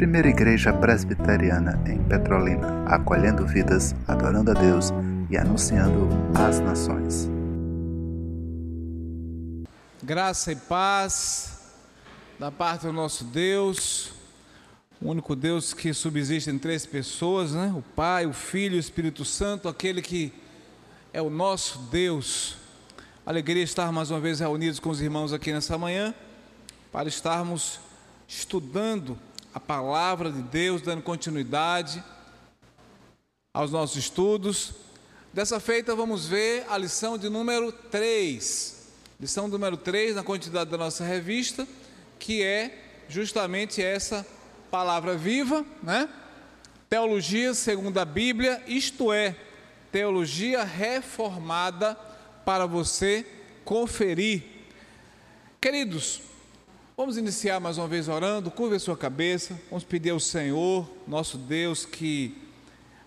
Primeira Igreja Presbiteriana em Petrolina, acolhendo vidas, adorando a Deus e anunciando às nações. Graça e paz da parte do nosso Deus, o único Deus que subsiste em três pessoas, né? O Pai, o Filho e o Espírito Santo, aquele que é o nosso Deus. Alegria estar mais uma vez reunidos com os irmãos aqui nessa manhã para estarmos estudando a palavra de Deus, dando continuidade aos nossos estudos. Dessa feita, vamos ver a lição de número 3. Lição número 3 na quantidade da nossa revista, que é justamente essa palavra viva, né? Teologia segundo a Bíblia, isto é, teologia reformada para você conferir. Queridos, Vamos iniciar mais uma vez orando. Curva a sua cabeça. Vamos pedir ao Senhor, nosso Deus, que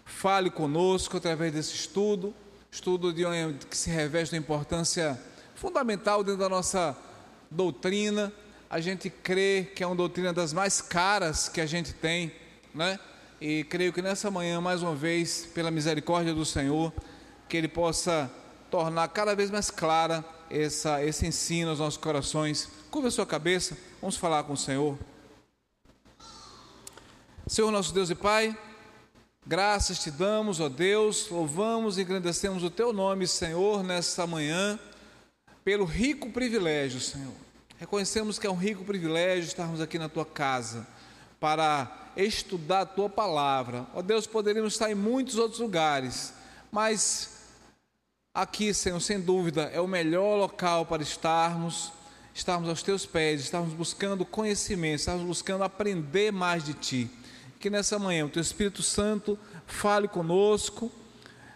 fale conosco através desse estudo. Estudo de que se reveste uma importância fundamental dentro da nossa doutrina. A gente crê que é uma doutrina das mais caras que a gente tem, né? E creio que nessa manhã, mais uma vez, pela misericórdia do Senhor, que Ele possa tornar cada vez mais clara essa, esse ensino aos nossos corações. Curva a sua cabeça, vamos falar com o Senhor. Senhor nosso Deus e Pai, graças te damos, ó Deus, louvamos e engrandecemos o teu nome, Senhor, nesta manhã, pelo rico privilégio, Senhor. Reconhecemos que é um rico privilégio estarmos aqui na tua casa para estudar a tua palavra. Ó Deus, poderíamos estar em muitos outros lugares, mas Aqui, Senhor, sem dúvida, é o melhor local para estarmos, estarmos aos teus pés, estarmos buscando conhecimento, estarmos buscando aprender mais de ti. Que nessa manhã o teu Espírito Santo fale conosco,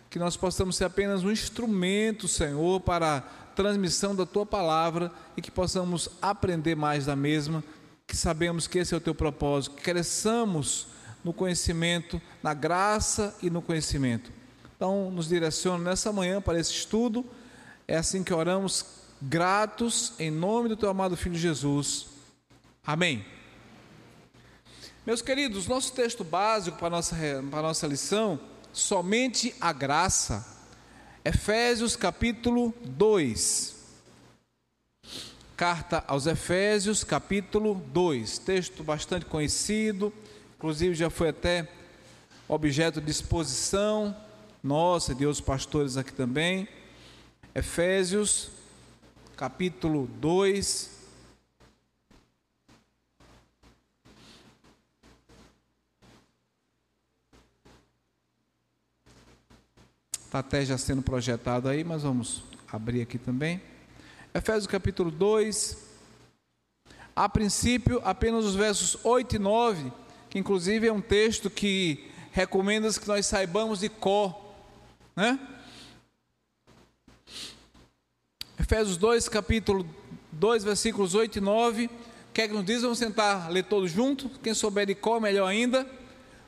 que nós possamos ser apenas um instrumento, Senhor, para a transmissão da tua palavra e que possamos aprender mais da mesma, que sabemos que esse é o teu propósito, que cresçamos no conhecimento, na graça e no conhecimento então, nos direciona nessa manhã para esse estudo. É assim que oramos, gratos, em nome do teu amado Filho Jesus. Amém. Meus queridos, nosso texto básico para a nossa, para a nossa lição, somente a graça. Efésios capítulo 2. Carta aos Efésios, capítulo 2. Texto bastante conhecido, inclusive já foi até objeto de exposição nossa, de outros pastores aqui também. Efésios, capítulo 2. Está até já sendo projetado aí, mas vamos abrir aqui também. Efésios capítulo 2. A princípio, apenas os versos 8 e 9, que inclusive é um texto que recomenda que nós saibamos de cor né? Efésios 2, capítulo 2, versículos 8 e 9. Quer que nos diz? Vamos tentar ler todos juntos. Quem souber de qual, melhor ainda.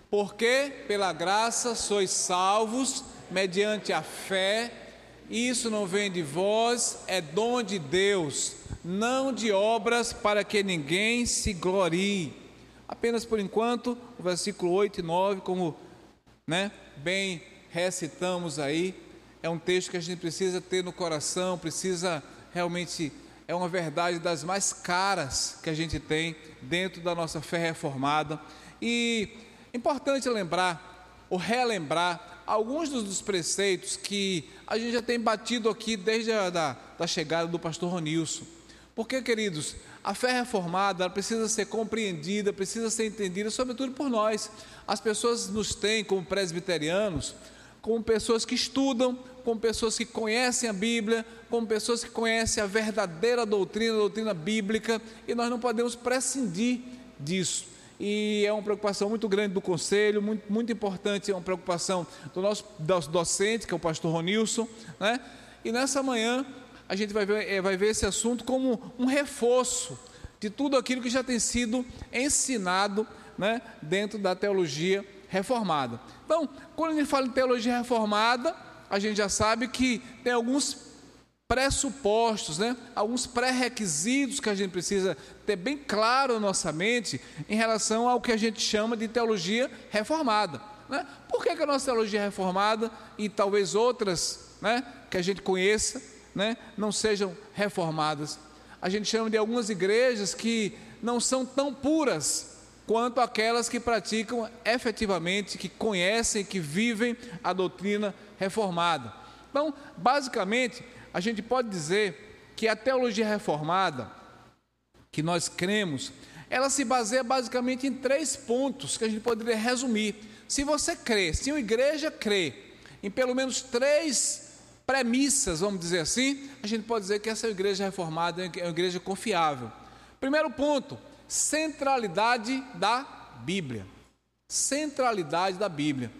Porque pela graça sois salvos, mediante a fé. Isso não vem de vós, é dom de Deus, não de obras para que ninguém se glorie. Apenas por enquanto, o versículo 8 e 9, como né, bem recitamos aí, é um texto que a gente precisa ter no coração, precisa realmente, é uma verdade das mais caras que a gente tem dentro da nossa fé reformada. E importante lembrar, ou relembrar, alguns dos preceitos que a gente já tem batido aqui desde a da, da chegada do pastor Ronilson. Porque, queridos, a fé reformada precisa ser compreendida, precisa ser entendida, sobretudo por nós. As pessoas nos têm como presbiterianos com pessoas que estudam, com pessoas que conhecem a Bíblia, com pessoas que conhecem a verdadeira doutrina, a doutrina bíblica, e nós não podemos prescindir disso. E é uma preocupação muito grande do conselho, muito, muito importante, é uma preocupação do nosso docente, que é o pastor Ronilson, né? E nessa manhã a gente vai ver, é, vai ver esse assunto como um reforço de tudo aquilo que já tem sido ensinado né, dentro da teologia reformada. Então, quando a gente fala em teologia reformada, a gente já sabe que tem alguns pressupostos, né? alguns pré-requisitos que a gente precisa ter bem claro na nossa mente em relação ao que a gente chama de teologia reformada. Né? Por que, que a nossa teologia reformada e talvez outras né, que a gente conheça né, não sejam reformadas? A gente chama de algumas igrejas que não são tão puras quanto aquelas que praticam efetivamente, que conhecem, que vivem a doutrina reformada. Então, basicamente, a gente pode dizer que a teologia reformada, que nós cremos, ela se baseia basicamente em três pontos que a gente poderia resumir. Se você crê, se uma igreja crê em pelo menos três premissas, vamos dizer assim, a gente pode dizer que essa igreja reformada é uma igreja confiável. Primeiro ponto, centralidade da Bíblia. Centralidade da Bíblia.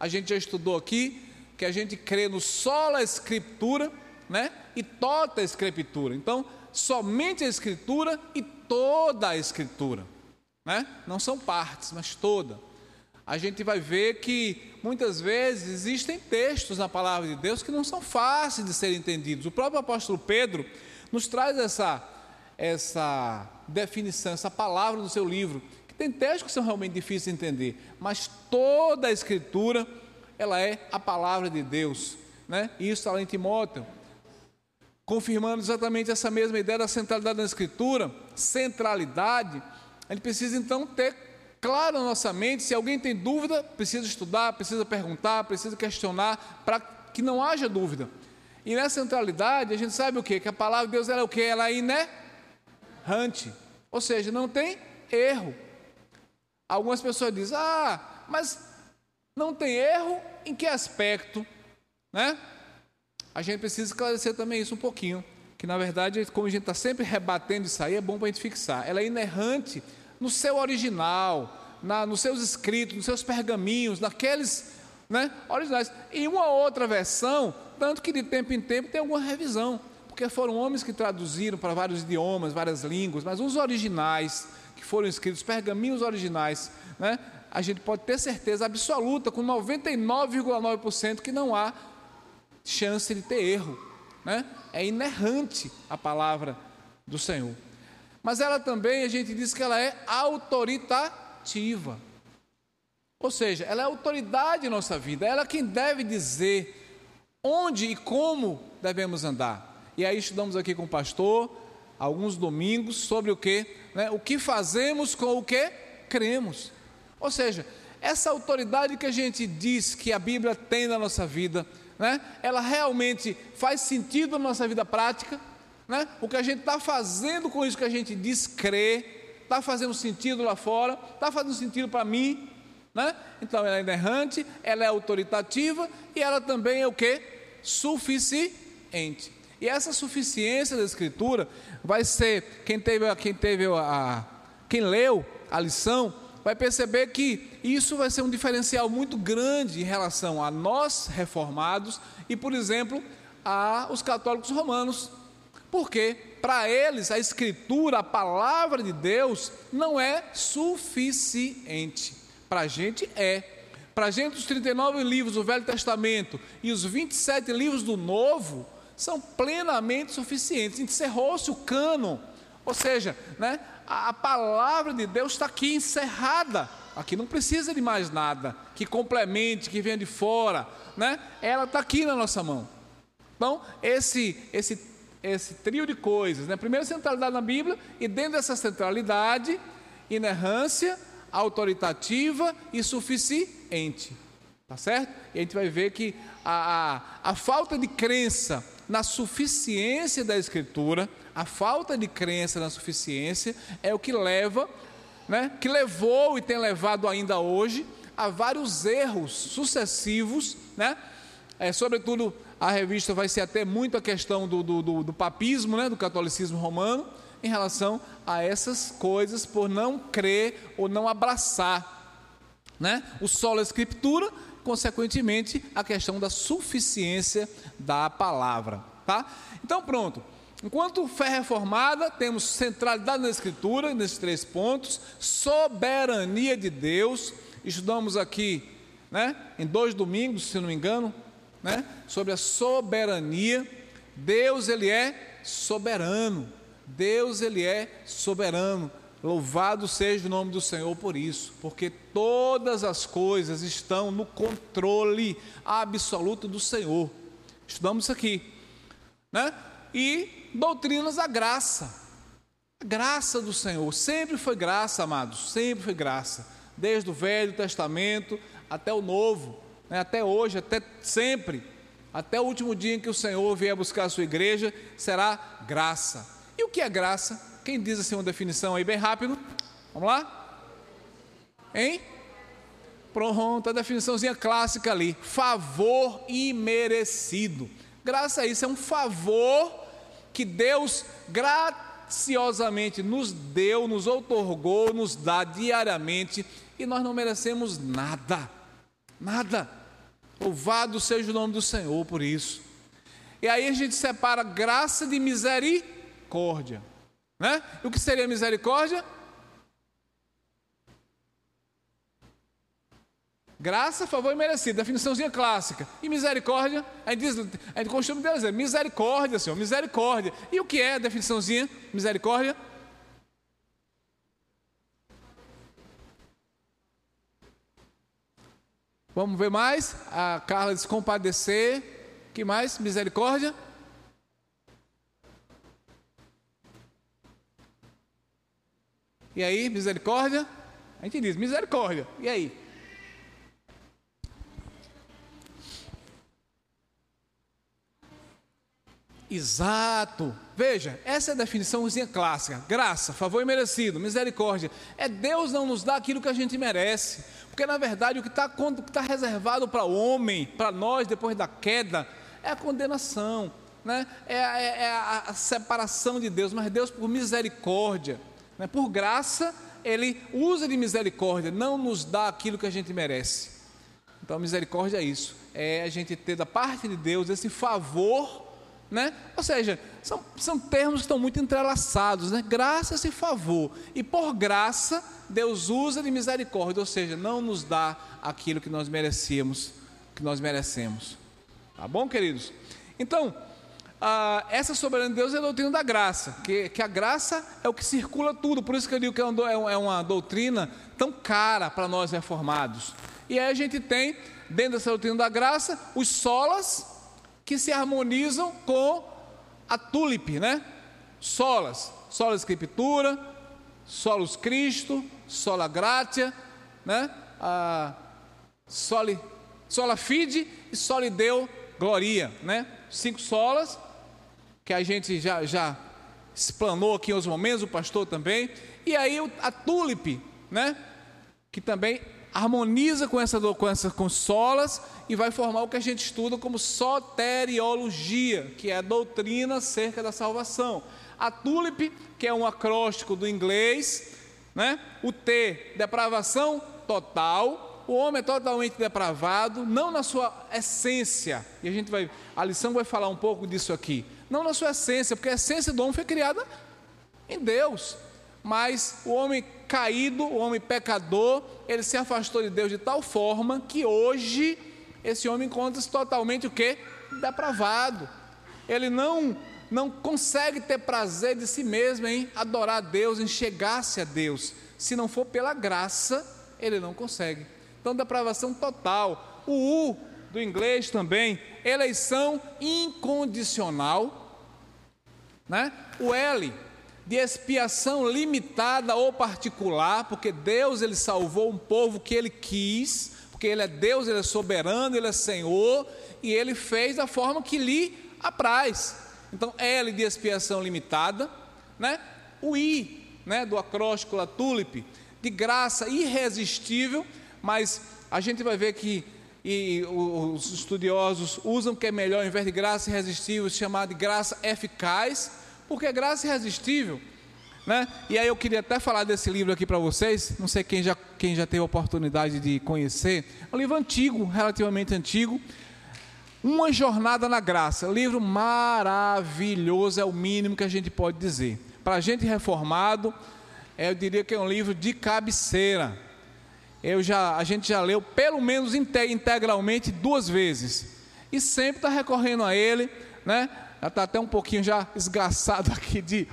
A gente já estudou aqui que a gente crê no sola escritura, né? E toda a escritura. Então, somente a escritura e toda a escritura, né? Não são partes, mas toda. A gente vai ver que muitas vezes existem textos na palavra de Deus que não são fáceis de serem entendidos. O próprio apóstolo Pedro nos traz essa essa definição, essa palavra no seu livro, que tem textos que são realmente difíceis de entender, mas toda a escritura ela é a palavra de Deus, né? E isso está lá em Timóteo confirmando exatamente essa mesma ideia da centralidade na Escritura, centralidade, a gente precisa então ter claro na nossa mente, se alguém tem dúvida, precisa estudar, precisa perguntar, precisa questionar, para que não haja dúvida. E nessa centralidade, a gente sabe o quê? Que a palavra de Deus ela é o quê? Ela é inerrante, ou seja, não tem erro. Algumas pessoas dizem, ah, mas não tem erro em que aspecto? Né? a gente precisa esclarecer também isso um pouquinho, que na verdade, como a gente está sempre rebatendo isso aí, é bom para a gente fixar. Ela é inerrante no seu original, na, nos seus escritos, nos seus pergaminhos, naqueles né, originais. Em uma outra versão, tanto que de tempo em tempo tem alguma revisão, porque foram homens que traduziram para vários idiomas, várias línguas, mas os originais que foram escritos, pergaminhos originais, né, a gente pode ter certeza absoluta, com 99,9% que não há chance de ter erro. Né? É inerrante a palavra do Senhor. Mas ela também, a gente diz que ela é autoritativa. Ou seja, ela é autoridade em nossa vida, ela é quem deve dizer onde e como devemos andar. E aí estudamos aqui com o pastor, alguns domingos, sobre o que? Né? O que fazemos com o que cremos. Ou seja, essa autoridade que a gente diz que a Bíblia tem na nossa vida, né? ela realmente faz sentido na nossa vida prática, né? o que a gente está fazendo com isso que a gente diz crer, está fazendo sentido lá fora, está fazendo sentido para mim, né? então ela é inerrante, ela é autoritativa e ela também é o que? Suficiente. E essa suficiência da Escritura vai ser, quem teve, quem teve a, quem leu a lição, vai perceber que isso vai ser um diferencial muito grande em relação a nós reformados e, por exemplo, a os católicos romanos. Porque para eles a escritura, a palavra de Deus não é suficiente. Para a gente é. Para a gente, os 39 livros do Velho Testamento e os 27 livros do Novo são plenamente suficientes. Encerrou-se o cano, ou seja, né, a, a palavra de Deus está aqui encerrada. Aqui não precisa de mais nada que complemente, que venha de fora, né? Ela está aqui na nossa mão. Então, esse, esse, esse trio de coisas, né? Primeiro, centralidade na Bíblia, e dentro dessa centralidade, inerrância, autoritativa e suficiente. Tá certo? E a gente vai ver que a, a, a falta de crença na suficiência da Escritura, a falta de crença na suficiência é o que leva, né, que levou e tem levado ainda hoje a vários erros sucessivos, né? É, sobretudo a revista vai ser até muito a questão do, do, do, do papismo, né, do catolicismo romano, em relação a essas coisas por não crer ou não abraçar, né? O solo escritura, consequentemente a questão da suficiência da palavra, tá? Então pronto. Enquanto fé reformada, temos centralidade na Escritura, nesses três pontos, soberania de Deus. Estudamos aqui, né, em dois domingos, se não me engano, né, sobre a soberania. Deus ele é soberano. Deus ele é soberano. Louvado seja o nome do Senhor por isso, porque todas as coisas estão no controle absoluto do Senhor. Estudamos isso aqui, né? E doutrinas da graça. A graça do Senhor sempre foi graça, amados, sempre foi graça, desde o Velho Testamento até o Novo, né? até hoje, até sempre, até o último dia em que o Senhor vier buscar a sua igreja, será graça. E o que é graça? Quem diz assim uma definição aí bem rápido? Vamos lá? Hein? Pronto, a definiçãozinha clássica ali. Favor imerecido. Graça a isso é um favor que Deus graciosamente nos deu, nos outorgou, nos dá diariamente e nós não merecemos nada. Nada. Louvado seja o nome do Senhor por isso. E aí a gente separa graça de misericórdia. Né? E o que seria misericórdia? Graça, favor e merecido, definiçãozinha clássica. E misericórdia, a gente, diz, a gente costuma dizer misericórdia, Senhor, misericórdia. E o que é a definiçãozinha? Misericórdia? Vamos ver mais? A Carla diz compadecer. que mais? Misericórdia? E aí, misericórdia? A gente diz misericórdia. E aí? Exato. Veja, essa é a definiçãozinha clássica: graça, favor e merecido, misericórdia. É Deus não nos dá aquilo que a gente merece. Porque na verdade o que está tá reservado para o homem, para nós depois da queda, é a condenação, né? é, é, é a separação de Deus. Mas Deus, por misericórdia, né? Por graça, Ele usa de misericórdia, não nos dá aquilo que a gente merece. Então, misericórdia é isso, é a gente ter da parte de Deus esse favor, né? Ou seja, são, são termos que estão muito entrelaçados, né? Graça e favor. E por graça, Deus usa de misericórdia, ou seja, não nos dá aquilo que nós merecíamos, que nós merecemos. Tá bom, queridos? Então, ah, essa soberania de Deus é a doutrina da graça, que, que a graça é o que circula tudo, por isso que eu digo que é, é uma doutrina tão cara para nós reformados. E aí a gente tem, dentro dessa doutrina da graça, os solas que se harmonizam com a tulipe, né? Solas, sola escritura, solos Cristo, sola gratia, né? Ah, soli, sola fide e soli deu gloria, né? Cinco solas que a gente já, já explanou aqui em outros momentos, o pastor também. E aí a tulipe, né? Que também harmoniza com essa com essas consolas e vai formar o que a gente estuda como soteriologia, que é a doutrina acerca da salvação. A tulipe, que é um acróstico do inglês, né? O T, depravação total. O homem é totalmente depravado, não na sua essência. E a gente vai, a lição vai falar um pouco disso aqui não na sua essência, porque a essência do homem foi criada em Deus. Mas o homem caído, o homem pecador, ele se afastou de Deus de tal forma que hoje esse homem encontra-se totalmente o quê? Depravado. Ele não não consegue ter prazer de si mesmo em adorar a Deus, em chegar-se a Deus. Se não for pela graça, ele não consegue. Então, depravação total. O U do inglês também, eleição incondicional, né? O L de expiação limitada ou particular, porque Deus ele salvou um povo que ele quis, porque ele é Deus, ele é soberano, ele é Senhor, e ele fez da forma que lhe apraz. Então, L de expiação limitada, né? O I, né, do acróstico la tulipe, de graça irresistível, mas a gente vai ver que e os estudiosos usam que é melhor, ao invés de graça irresistível, chamar de graça eficaz, porque graça irresistível. Né? E aí eu queria até falar desse livro aqui para vocês, não sei quem já, quem já teve a oportunidade de conhecer, é um livro antigo, relativamente antigo, Uma Jornada na Graça, livro maravilhoso, é o mínimo que a gente pode dizer. Para a gente reformado, eu diria que é um livro de cabeceira, eu já, a gente já leu pelo menos integralmente duas vezes. E sempre está recorrendo a ele, né? Já está até um pouquinho já esgaçado aqui de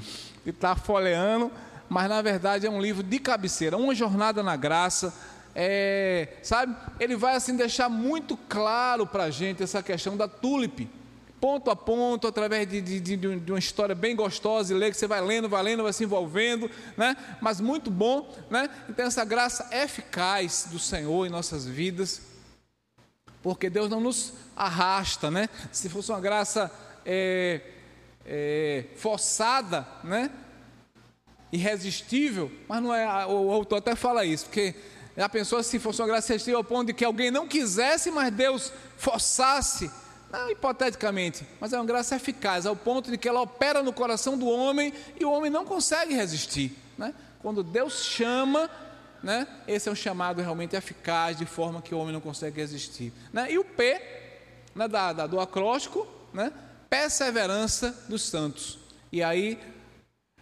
estar tá folheando, mas na verdade é um livro de cabeceira, uma jornada na graça. É, sabe, ele vai assim deixar muito claro para a gente essa questão da tulipe, ponto a ponto, através de, de, de, de, uma história bem gostosa e ler, que você vai lendo, vai lendo, vai se envolvendo, né? mas muito bom. Né? Então, essa graça eficaz do Senhor em nossas vidas, porque Deus não nos arrasta, né? se fosse uma graça é, é, forçada, né? irresistível, mas não é, o autor até fala isso, porque a pessoa se fosse uma graça irresistível ao ponto de que alguém não quisesse, mas Deus forçasse, não, hipoteticamente, mas é uma graça eficaz, ao ponto de que ela opera no coração do homem e o homem não consegue resistir. Né? Quando Deus chama, né, esse é um chamado realmente eficaz, de forma que o homem não consegue resistir. Né? E o P, né, da, da, do acróstico, né, perseverança dos santos. E aí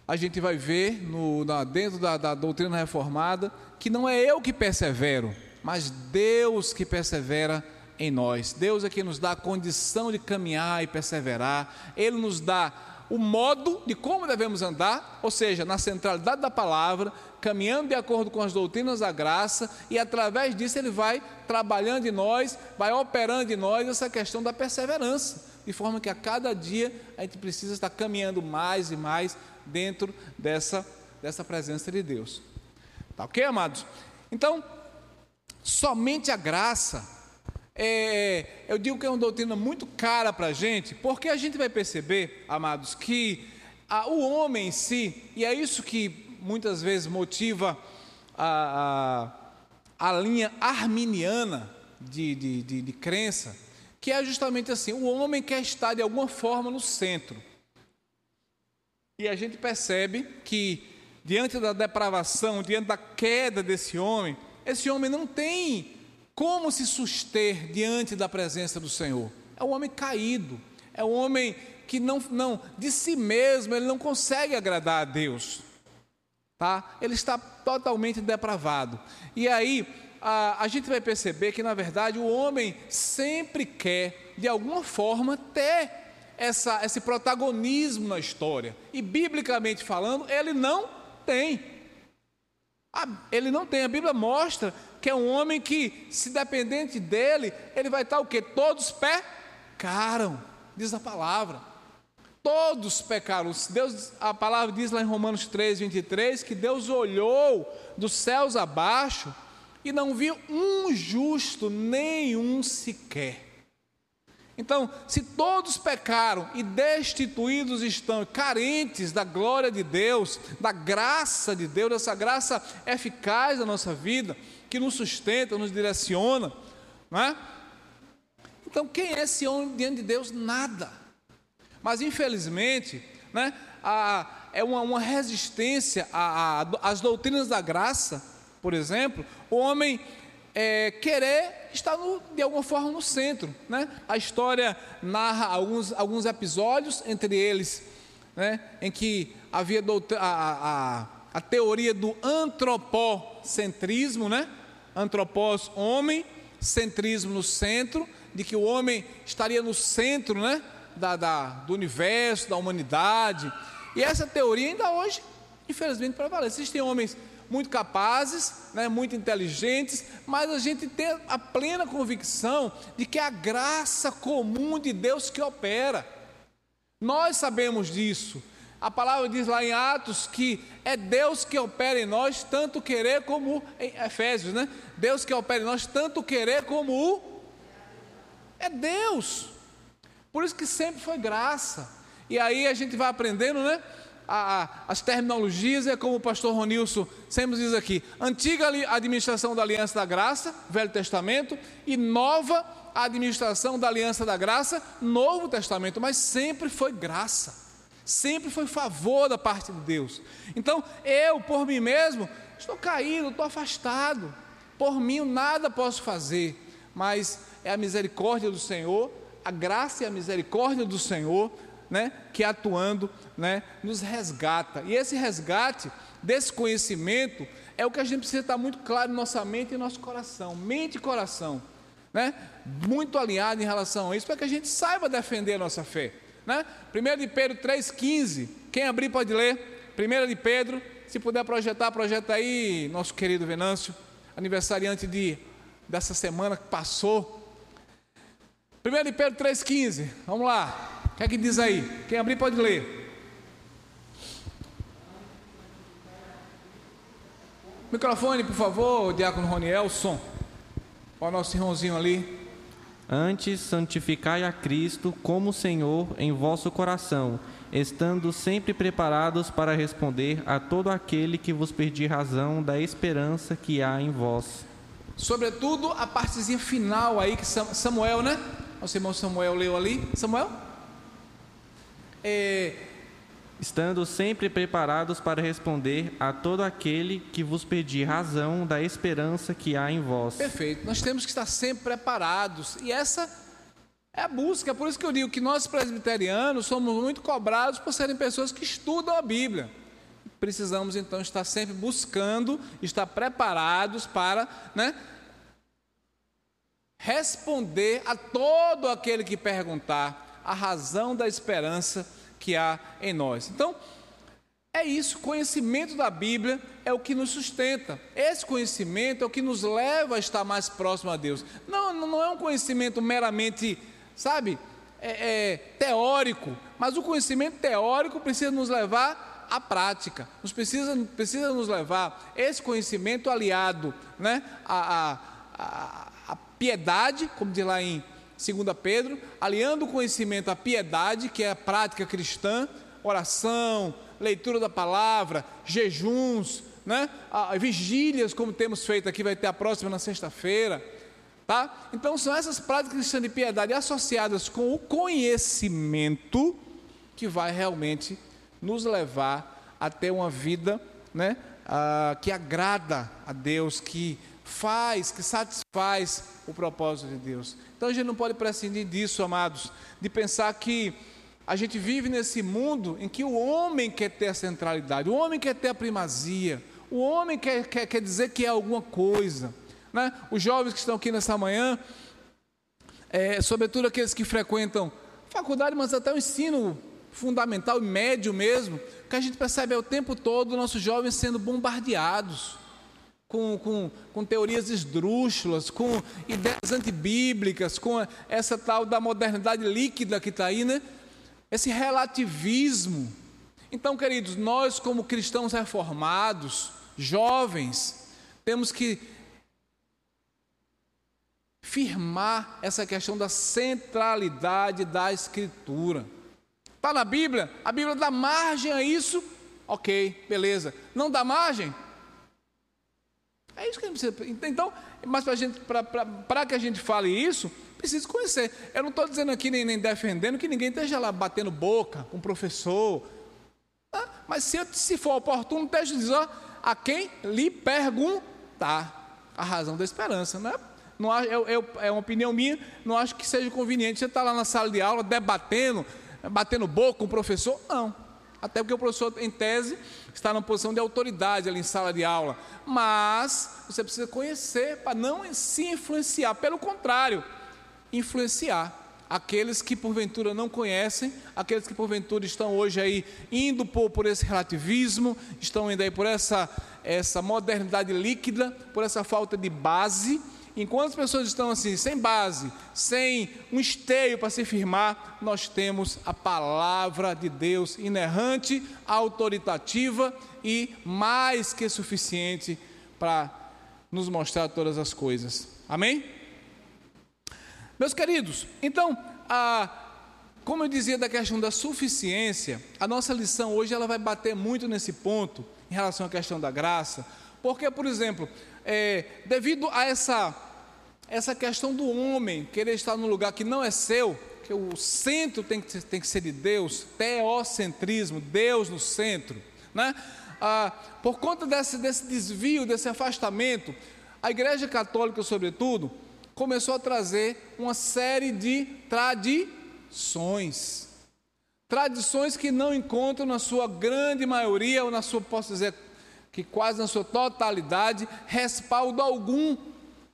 a gente vai ver no, na, dentro da, da doutrina reformada que não é eu que persevero, mas Deus que persevera em nós. Deus é que nos dá a condição de caminhar e perseverar. Ele nos dá o modo de como devemos andar, ou seja, na centralidade da palavra, caminhando de acordo com as doutrinas da graça, e através disso ele vai trabalhando em nós, vai operando em nós essa questão da perseverança, de forma que a cada dia a gente precisa estar caminhando mais e mais dentro dessa, dessa presença de Deus. Tá ok, amados? Então, somente a graça, é, eu digo que é uma doutrina muito cara para a gente, porque a gente vai perceber, amados, que a, o homem em si, e é isso que muitas vezes motiva a, a, a linha arminiana de, de, de, de crença, que é justamente assim: o homem quer estar de alguma forma no centro. E a gente percebe que, diante da depravação, diante da queda desse homem, esse homem não tem como se suster diante da presença do Senhor. É um homem caído, é um homem que não, não de si mesmo, ele não consegue agradar a Deus. Tá? Ele está totalmente depravado. E aí, a, a gente vai perceber que, na verdade, o homem sempre quer, de alguma forma, ter essa, esse protagonismo na história. E biblicamente falando, ele não tem. Ele não tem. A Bíblia mostra que é um homem que, se dependente dele, ele vai estar o que? Todos pecaram, diz a palavra. Todos pecaram. Deus, a palavra diz lá em Romanos 3, 23, que Deus olhou dos céus abaixo e não viu um justo, nenhum sequer. Então, se todos pecaram e destituídos estão, carentes da glória de Deus, da graça de Deus, dessa graça eficaz na nossa vida, que nos sustenta, nos direciona, não é? Então, quem é esse homem diante de Deus? Nada. Mas, infelizmente, né, a, é uma, uma resistência às doutrinas da graça, por exemplo, o homem é, querer estar no, de alguma forma no centro. Né? A história narra alguns, alguns episódios, entre eles, né, em que havia a, a, a teoria do antropocentrismo, né? Antropós homem, centrismo no centro, de que o homem estaria no centro né? da, da, do universo, da humanidade. E essa teoria ainda hoje, infelizmente, prevalece. Existem homens muito capazes, né, muito inteligentes, mas a gente tem a plena convicção de que é a graça comum de Deus que opera. Nós sabemos disso. A palavra diz lá em Atos que é Deus que opera em nós, tanto querer como em Efésios, né? Deus que opera em nós, tanto querer como o é Deus. Por isso que sempre foi graça. E aí a gente vai aprendendo, né? a, as terminologias, é como o pastor Ronilson sempre diz aqui: antiga administração da aliança da graça, Velho Testamento, e nova administração da aliança da graça, Novo Testamento, mas sempre foi graça, sempre foi favor da parte de Deus. Então, eu, por mim mesmo, estou caído, estou afastado, por mim nada posso fazer, mas é a misericórdia do Senhor, a graça e a misericórdia do Senhor né, que atuando né, nos resgata. E esse resgate desse conhecimento é o que a gente precisa estar muito claro em nossa mente e nosso coração, mente e coração, né? muito alinhado em relação a isso, para que a gente saiba defender a nossa fé. Né? 1 de Pedro 3,15. Quem abrir pode ler. 1 de Pedro, se puder projetar, projeta aí, nosso querido Venâncio, aniversariante de, dessa semana que passou. 1 de Pedro 3,15. Vamos lá. O que é que diz aí? Quem abrir pode ler. Microfone, por favor, Diácono Roniel, som. Olha o nosso irmãozinho ali. Antes, santificai a Cristo como Senhor em vosso coração, estando sempre preparados para responder a todo aquele que vos pedir razão da esperança que há em vós. Sobretudo a partezinha final aí que Samuel, né? Nosso irmão Samuel leu ali. Samuel? É, estando sempre preparados para responder a todo aquele que vos pedir razão da esperança que há em vós. Perfeito. Nós temos que estar sempre preparados. E essa é a busca. É por isso que eu digo que nós presbiterianos somos muito cobrados por serem pessoas que estudam a Bíblia. Precisamos então estar sempre buscando, estar preparados para, né, responder a todo aquele que perguntar a razão da esperança que há em nós. Então, é isso, conhecimento da Bíblia é o que nos sustenta. Esse conhecimento é o que nos leva a estar mais próximo a Deus. Não, não é um conhecimento meramente, sabe, é, é, teórico, mas o conhecimento teórico precisa nos levar à prática. Nos precisa, precisa nos levar esse conhecimento aliado, né, a, a, a, a piedade, como diz lá em 2 Pedro, aliando o conhecimento à piedade, que é a prática cristã, oração, leitura da palavra, jejuns, né? vigílias, como temos feito aqui, vai ter a próxima na sexta-feira. Tá? Então, são essas práticas cristãs de piedade associadas com o conhecimento que vai realmente nos levar a ter uma vida né, ah, que agrada a Deus, que faz, que satisfaz o propósito de Deus. Então a gente não pode prescindir disso, amados, de pensar que a gente vive nesse mundo em que o homem quer ter a centralidade, o homem quer ter a primazia, o homem quer, quer, quer dizer que é alguma coisa. Né? Os jovens que estão aqui nessa manhã, é, sobretudo aqueles que frequentam faculdade, mas até o ensino fundamental e médio mesmo, que a gente percebe é o tempo todo nossos jovens sendo bombardeados com, com, com teorias esdrúxulas, com ideias antibíblicas, com essa tal da modernidade líquida que está aí, né? Esse relativismo. Então, queridos, nós, como cristãos reformados, jovens, temos que firmar essa questão da centralidade da Escritura. Está na Bíblia? A Bíblia dá margem a isso? Ok, beleza. Não dá margem? É isso que a gente precisa. Então, mas para que a gente fale isso, precisa conhecer. Eu não estou dizendo aqui nem, nem, defendendo que ninguém esteja lá batendo boca com o professor. Ah, mas se, se for oportuno, esteja dizendo a quem lhe perguntar a razão da esperança. Não é, não, eu, é uma opinião minha, não acho que seja conveniente você estar tá lá na sala de aula debatendo, batendo boca com o professor. Não. Até porque o professor, em tese, está numa posição de autoridade ali em sala de aula. Mas você precisa conhecer para não se influenciar. Pelo contrário, influenciar aqueles que porventura não conhecem, aqueles que porventura estão hoje aí indo por, por esse relativismo, estão indo aí por essa, essa modernidade líquida, por essa falta de base Enquanto as pessoas estão assim, sem base, sem um esteio para se firmar, nós temos a palavra de Deus inerrante, autoritativa e mais que suficiente para nos mostrar todas as coisas. Amém? Meus queridos, então, a, como eu dizia da questão da suficiência, a nossa lição hoje ela vai bater muito nesse ponto em relação à questão da graça, porque, por exemplo, é, devido a essa, essa questão do homem querer estar num lugar que não é seu, que o centro tem que, tem que ser de Deus, teocentrismo, Deus no centro, né? Ah, por conta desse, desse desvio, desse afastamento, a Igreja Católica, sobretudo, começou a trazer uma série de tradições. Tradições que não encontram na sua grande maioria, ou na sua, posso dizer, que quase na sua totalidade, respaldo algum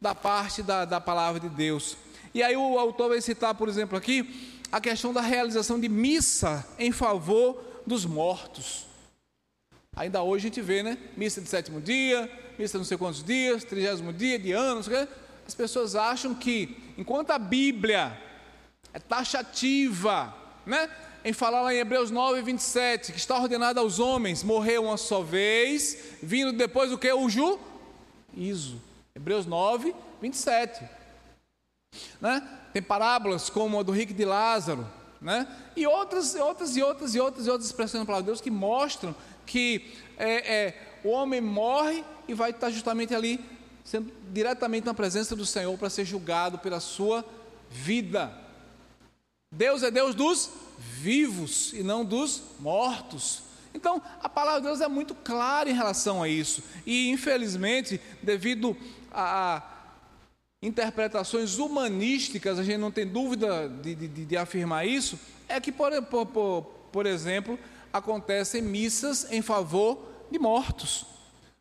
da parte da, da palavra de Deus. E aí o autor vai citar, por exemplo, aqui, a questão da realização de missa em favor dos mortos. Ainda hoje a gente vê, né? Missa de sétimo dia, missa não sei quantos dias, trigésimo dia, de anos. As pessoas acham que, enquanto a Bíblia é taxativa, né? Em falar lá em Hebreus 9, 27, que está ordenado aos homens morrer uma só vez, vindo depois o que? O juízo. Hebreus 9, 27. Né? Tem parábolas como a do rico de Lázaro, né? e outras, outras e outras e outras e outras expressões da palavra de Deus que mostram que é, é, o homem morre e vai estar justamente ali, sendo diretamente na presença do Senhor para ser julgado pela sua vida. Deus é Deus dos vivos e não dos mortos. Então, a palavra de Deus é muito clara em relação a isso. E, infelizmente, devido a, interpretações humanísticas, a gente não tem dúvida de, de, de afirmar isso, é que, por, por, por exemplo, acontecem missas em favor de mortos,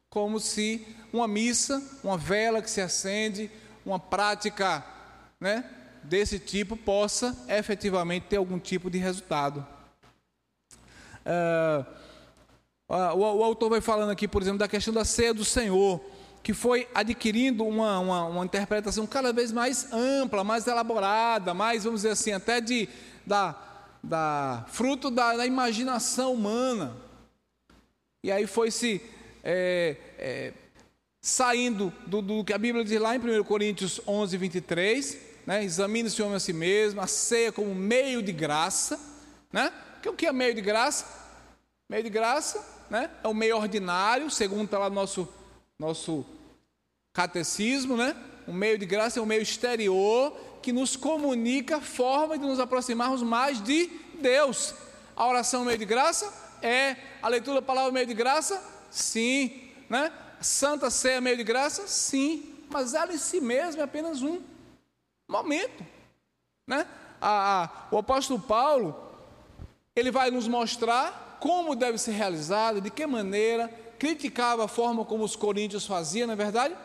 como se uma missa, uma vela que se acende, uma prática né, desse tipo possa efetivamente ter algum tipo de resultado. Uh, o, o, autor vai falando aqui, por exemplo, da questão da ceia do Senhor que foi adquirindo uma, uma, uma, interpretação cada vez mais ampla, mais elaborada, mais, vamos dizer assim, até de, da, da fruto da, da imaginação humana. E aí foi se é, é, saindo do, do, que a Bíblia diz lá em 1 Coríntios 11, 23, né? examine-se o homem a si mesmo, a ceia como meio de graça, né? Que, o que é meio de graça? Meio de graça, né? É o meio ordinário, segundo está lá no nosso, nosso catecismo, né? Um meio de graça é um meio exterior que nos comunica forma de nos aproximarmos mais de Deus. A oração meio de graça é a leitura da palavra meio de graça? Sim, né? Santa Ceia meio de graça? Sim, mas ela em si mesma é apenas um momento, né? A, a, o apóstolo Paulo ele vai nos mostrar como deve ser realizado, de que maneira, criticava a forma como os coríntios faziam, não é verdade?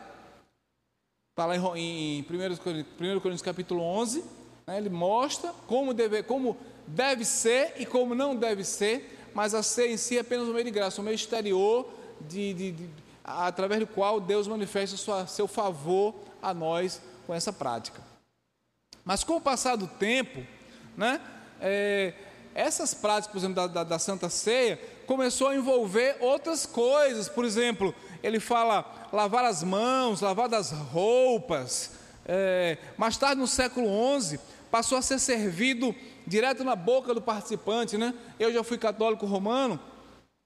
Está lá em, em 1 Coríntios capítulo 11, né, ele mostra como deve, como deve ser e como não deve ser, mas a ser em si é apenas um meio de graça, um meio exterior, de, de, de através do qual Deus manifesta sua, seu favor a nós com essa prática. Mas com o passar do tempo, né, é, essas práticas, por exemplo, da, da, da Santa Ceia, começou a envolver outras coisas, por exemplo, ele fala lavar as mãos, lavar as roupas. É, mais tarde, no século XI, passou a ser servido direto na boca do participante. Né? Eu já fui católico romano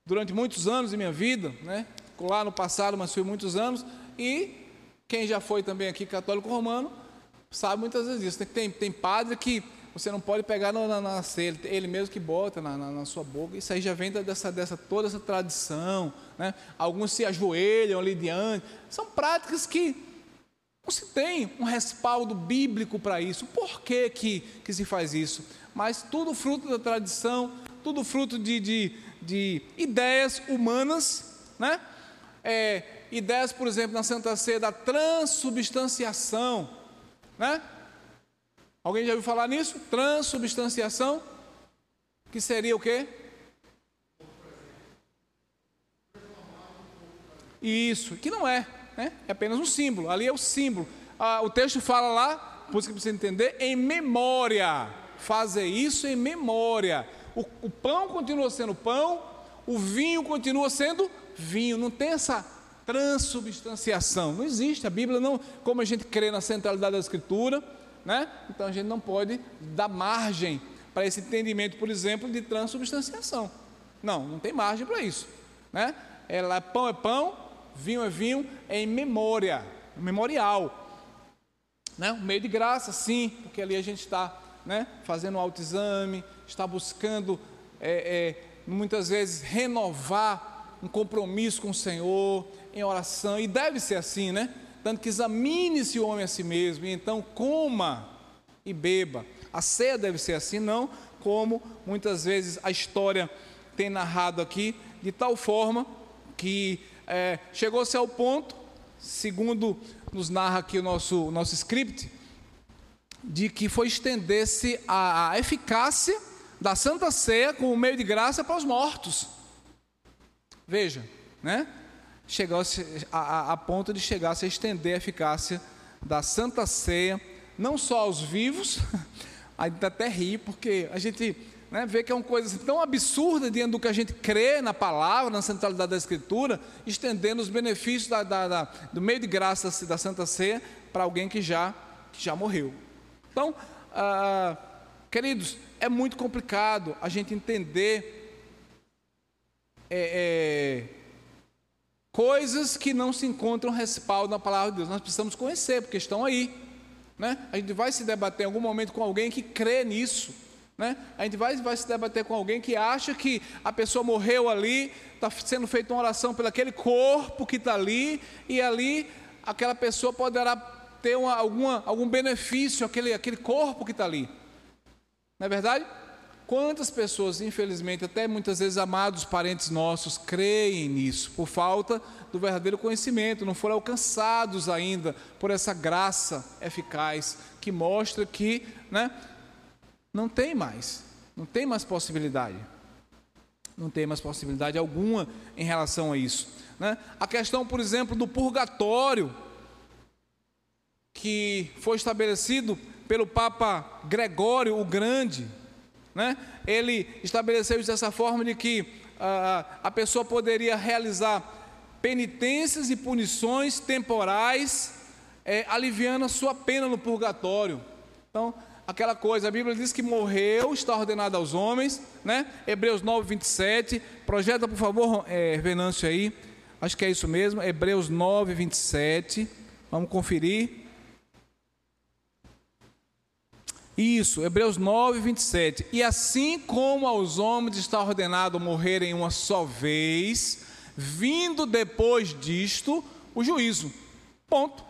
durante muitos anos em minha vida, né? lá no passado, mas fui muitos anos. E quem já foi também aqui católico romano sabe muitas vezes isso. Tem, tem padre que você não pode pegar na, na, ele, ele mesmo que bota na, na, na, sua boca. Isso aí já vem dessa, dessa toda essa tradição. Né? Alguns se ajoelham ali diante. São práticas que não se tem um respaldo bíblico para isso. Por que, que, que se faz isso? Mas tudo fruto da tradição, tudo fruto de, de, de ideias humanas, né? É, ideias, por exemplo, na Santa Ceia da transubstanciação, né? Alguém já ouviu falar nisso? Transubstanciação? Que seria o quê? Isso, que não é, né? é apenas um símbolo, ali é o símbolo. Ah, o texto fala lá, por isso que precisa entender, em memória. Fazer isso em memória. O, o pão continua sendo pão, o vinho continua sendo vinho. Não tem essa transubstanciação. Não existe. A Bíblia não, como a gente crê na centralidade da Escritura, né? Então a gente não pode dar margem para esse entendimento, por exemplo, de transubstanciação. Não, não tem margem para isso. Né? Ela, pão é pão, vinho é vinho, é em memória, memorial. Né? Um meio de graça, sim, porque ali a gente está né, fazendo autoexame, está buscando é, é, muitas vezes renovar um compromisso com o Senhor em oração, e deve ser assim, né? Tanto que examine-se o homem a si mesmo, e então coma e beba. A ceia deve ser assim, não como muitas vezes a história tem narrado aqui, de tal forma que é, chegou-se ao ponto, segundo nos narra aqui o nosso, nosso script, de que foi estender-se a, a eficácia da Santa Ceia como meio de graça para os mortos. Veja, né? Chegou a, a, ponto de chegar a se estender a eficácia da Santa Ceia, não só aos vivos, ainda até rir, porque a gente né, vê que é uma coisa tão absurda diante do que a gente crê na palavra, na centralidade da Escritura, estendendo os benefícios da, da, da, do meio de graça da Santa Ceia para alguém que já, que já morreu. Então, ah, queridos, é muito complicado a gente entender é, é, coisas que não se encontram respaldo na palavra de Deus. Nós precisamos conhecer, porque estão aí. Né? A gente vai se debater em algum momento com alguém que crê nisso. Né? A gente vai, vai se debater com alguém que acha que a pessoa morreu ali, está sendo feita uma oração pelo aquele corpo que está ali, e ali aquela pessoa poderá ter uma, alguma, algum benefício aquele, aquele corpo que está ali. Não é verdade? Quantas pessoas, infelizmente, até muitas vezes amados parentes nossos, creem nisso, por falta do verdadeiro conhecimento, não foram alcançados ainda por essa graça eficaz que mostra que né, não tem mais, não tem mais possibilidade. Não tem mais possibilidade alguma em relação a isso. Né? A questão, por exemplo, do purgatório, que foi estabelecido pelo Papa Gregório o Grande, né? ele estabeleceu isso dessa forma de que ah, a pessoa poderia realizar penitências e punições temporais, é, aliviando a sua pena no purgatório. Então, aquela coisa, a Bíblia diz que morreu, está ordenado aos homens, né? Hebreus 9, 27, projeta por favor, é, Venâncio aí, acho que é isso mesmo, Hebreus 9, 27, vamos conferir. Isso, Hebreus 9, 27. E assim como aos homens está ordenado morrerem uma só vez, vindo depois disto o juízo. Ponto.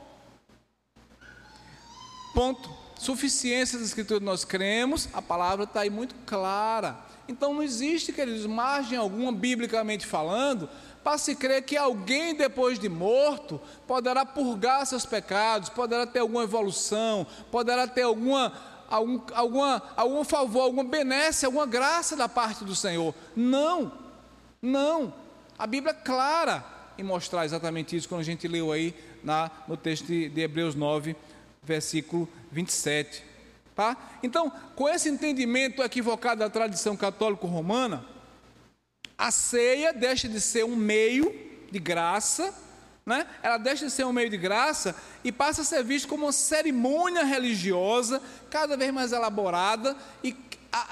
Ponto. Suficiência da Escritura nós cremos, a palavra está aí muito clara. Então não existe, queridos, margem alguma, biblicamente falando, para se crer que alguém depois de morto poderá purgar seus pecados, poderá ter alguma evolução, poderá ter alguma algum, alguma, algum favor, alguma benesse, alguma graça da parte do Senhor. Não, não. A Bíblia é clara em mostrar exatamente isso, quando a gente leu aí na, no texto de, de Hebreus 9, versículo 27. Tá? Então, com esse entendimento equivocado da tradição católico-romana, a ceia deixa de ser um meio de graça né? ela deixa de ser um meio de graça e passa a ser vista como uma cerimônia religiosa, cada vez mais elaborada e,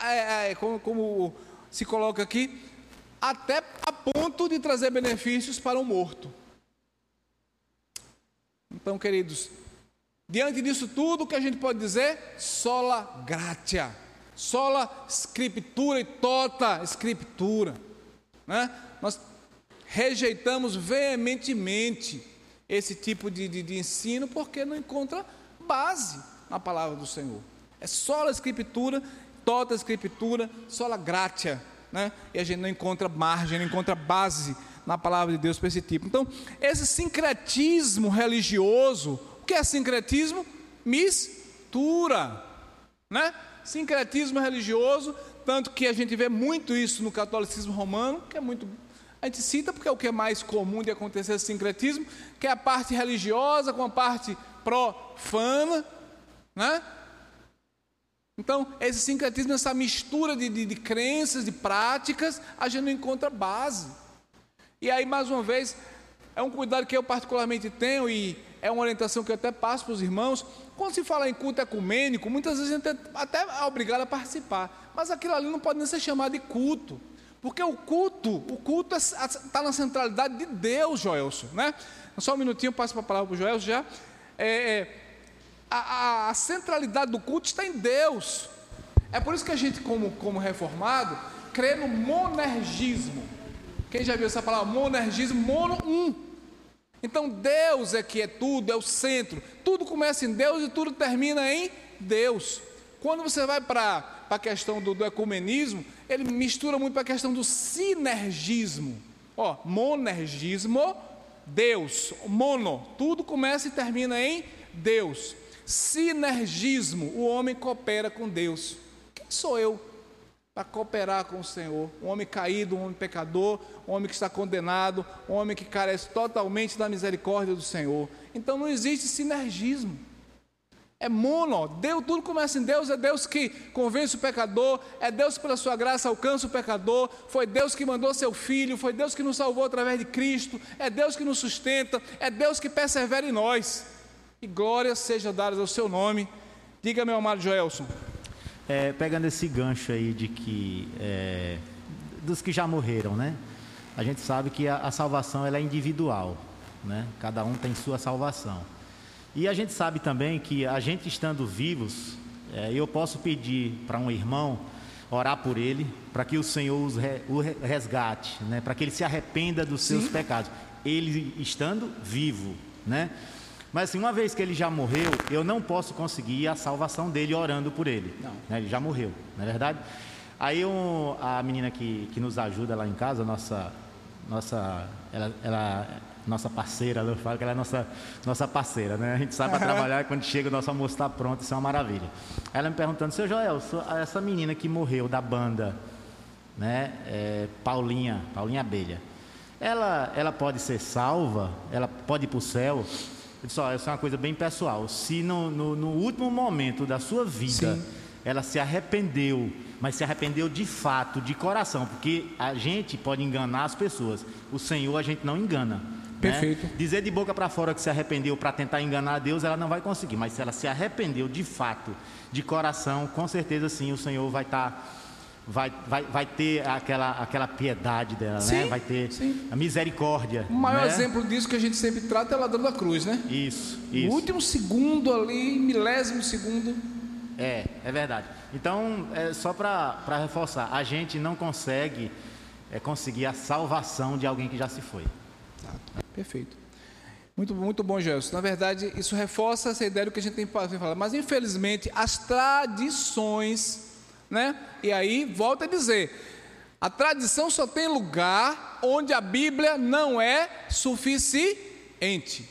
é, é, como, como se coloca aqui, até a ponto de trazer benefícios para o morto. Então, queridos, diante disso tudo, o que a gente pode dizer? Sola gratia, sola scriptura e tota scriptura. Né? Nós rejeitamos veementemente esse tipo de, de, de ensino porque não encontra base na palavra do Senhor. É só a escritura, toda a escritura, só a gratia, né? E a gente não encontra margem, não encontra base na palavra de Deus para esse tipo. Então, esse sincretismo religioso, o que é sincretismo? Mistura, né? Sincretismo religioso, tanto que a gente vê muito isso no catolicismo romano, que é muito a gente cita porque é o que é mais comum de acontecer esse sincretismo, que é a parte religiosa com a parte profana, né? Então, esse sincretismo, essa mistura de, de, de crenças, de práticas, a gente não encontra base. E aí, mais uma vez, é um cuidado que eu particularmente tenho e é uma orientação que eu até passo para os irmãos. Quando se fala em culto ecumênico, muitas vezes a gente até é obrigado a participar, mas aquilo ali não pode nem ser chamado de culto. Porque o culto, o culto está na centralidade de Deus, Joelson, né? Só um minutinho, passo para a palavra para o Joelson já. É, é, a, a, centralidade do culto está em Deus. É por isso que a gente, como, como reformado, crê no monergismo. Quem já viu essa palavra? Monergismo, mono, um. Então Deus é que é tudo, é o centro. Tudo começa em Deus e tudo termina em Deus. Quando você vai para a questão do, do, ecumenismo, ele mistura muito para a questão do sinergismo. Ó, monergismo, Deus, mono, tudo começa e termina em Deus. Sinergismo: o homem coopera com Deus. Quem sou eu para cooperar com o Senhor? Um homem caído, um homem pecador, um homem que está condenado, um homem que carece totalmente da misericórdia do Senhor. Então não existe sinergismo. É mono, Deus, tudo começa em Deus, é Deus que convence o pecador, é Deus que pela sua graça alcança o pecador, foi Deus que mandou seu filho, foi Deus que nos salvou através de Cristo, é Deus que nos sustenta, é Deus que persevera em nós. E glória seja dada ao seu nome. Diga, meu amado Joelson. É, pegando esse gancho aí de que é, dos que já morreram, né? A gente sabe que a, a salvação ela é individual, né? Cada um tem sua salvação. E a gente sabe também que a gente estando vivos, é, eu posso pedir para um irmão orar por ele, para que o Senhor o resgate, né? para que ele se arrependa dos seus Sim. pecados, ele estando vivo, né? Mas assim, uma vez que ele já morreu, eu não posso conseguir a salvação dele orando por ele. Né? Ele já morreu, não é verdade? Aí um, a menina que, que nos ajuda lá em casa, nossa, nossa, ela, ela nossa parceira, eu falo que ela é nossa, nossa parceira, né? A gente sabe para trabalhar quando chega o nosso almoço está pronto, isso é uma maravilha. Ela me perguntando, seu Joel, essa menina que morreu da banda, né? É, Paulinha, Paulinha Abelha, ela, ela pode ser salva? Ela pode ir para o céu? Eu disse, ó, isso é uma coisa bem pessoal. Se no, no, no último momento da sua vida Sim. ela se arrependeu mas se arrependeu de fato, de coração, porque a gente pode enganar as pessoas, o Senhor a gente não engana. Né? Perfeito. Né? Dizer de boca para fora que se arrependeu para tentar enganar a Deus, ela não vai conseguir. Mas se ela se arrependeu de fato, de coração, com certeza sim, o Senhor vai estar. Tá, vai, vai, vai ter aquela, aquela piedade dela, né? sim, né? Vai ter sim. a misericórdia. O maior né? exemplo disso que a gente sempre trata é o ladrão da cruz, né? Isso, isso. O último segundo ali, milésimo segundo. É, é verdade. Então, é só para reforçar, a gente não consegue é, conseguir a salvação de alguém que já se foi. Perfeito. Muito, muito bom, Gelson. Na verdade, isso reforça essa ideia do que a gente tem falar. Mas, infelizmente, as tradições, né? E aí, volta a dizer, a tradição só tem lugar onde a Bíblia não é suficiente.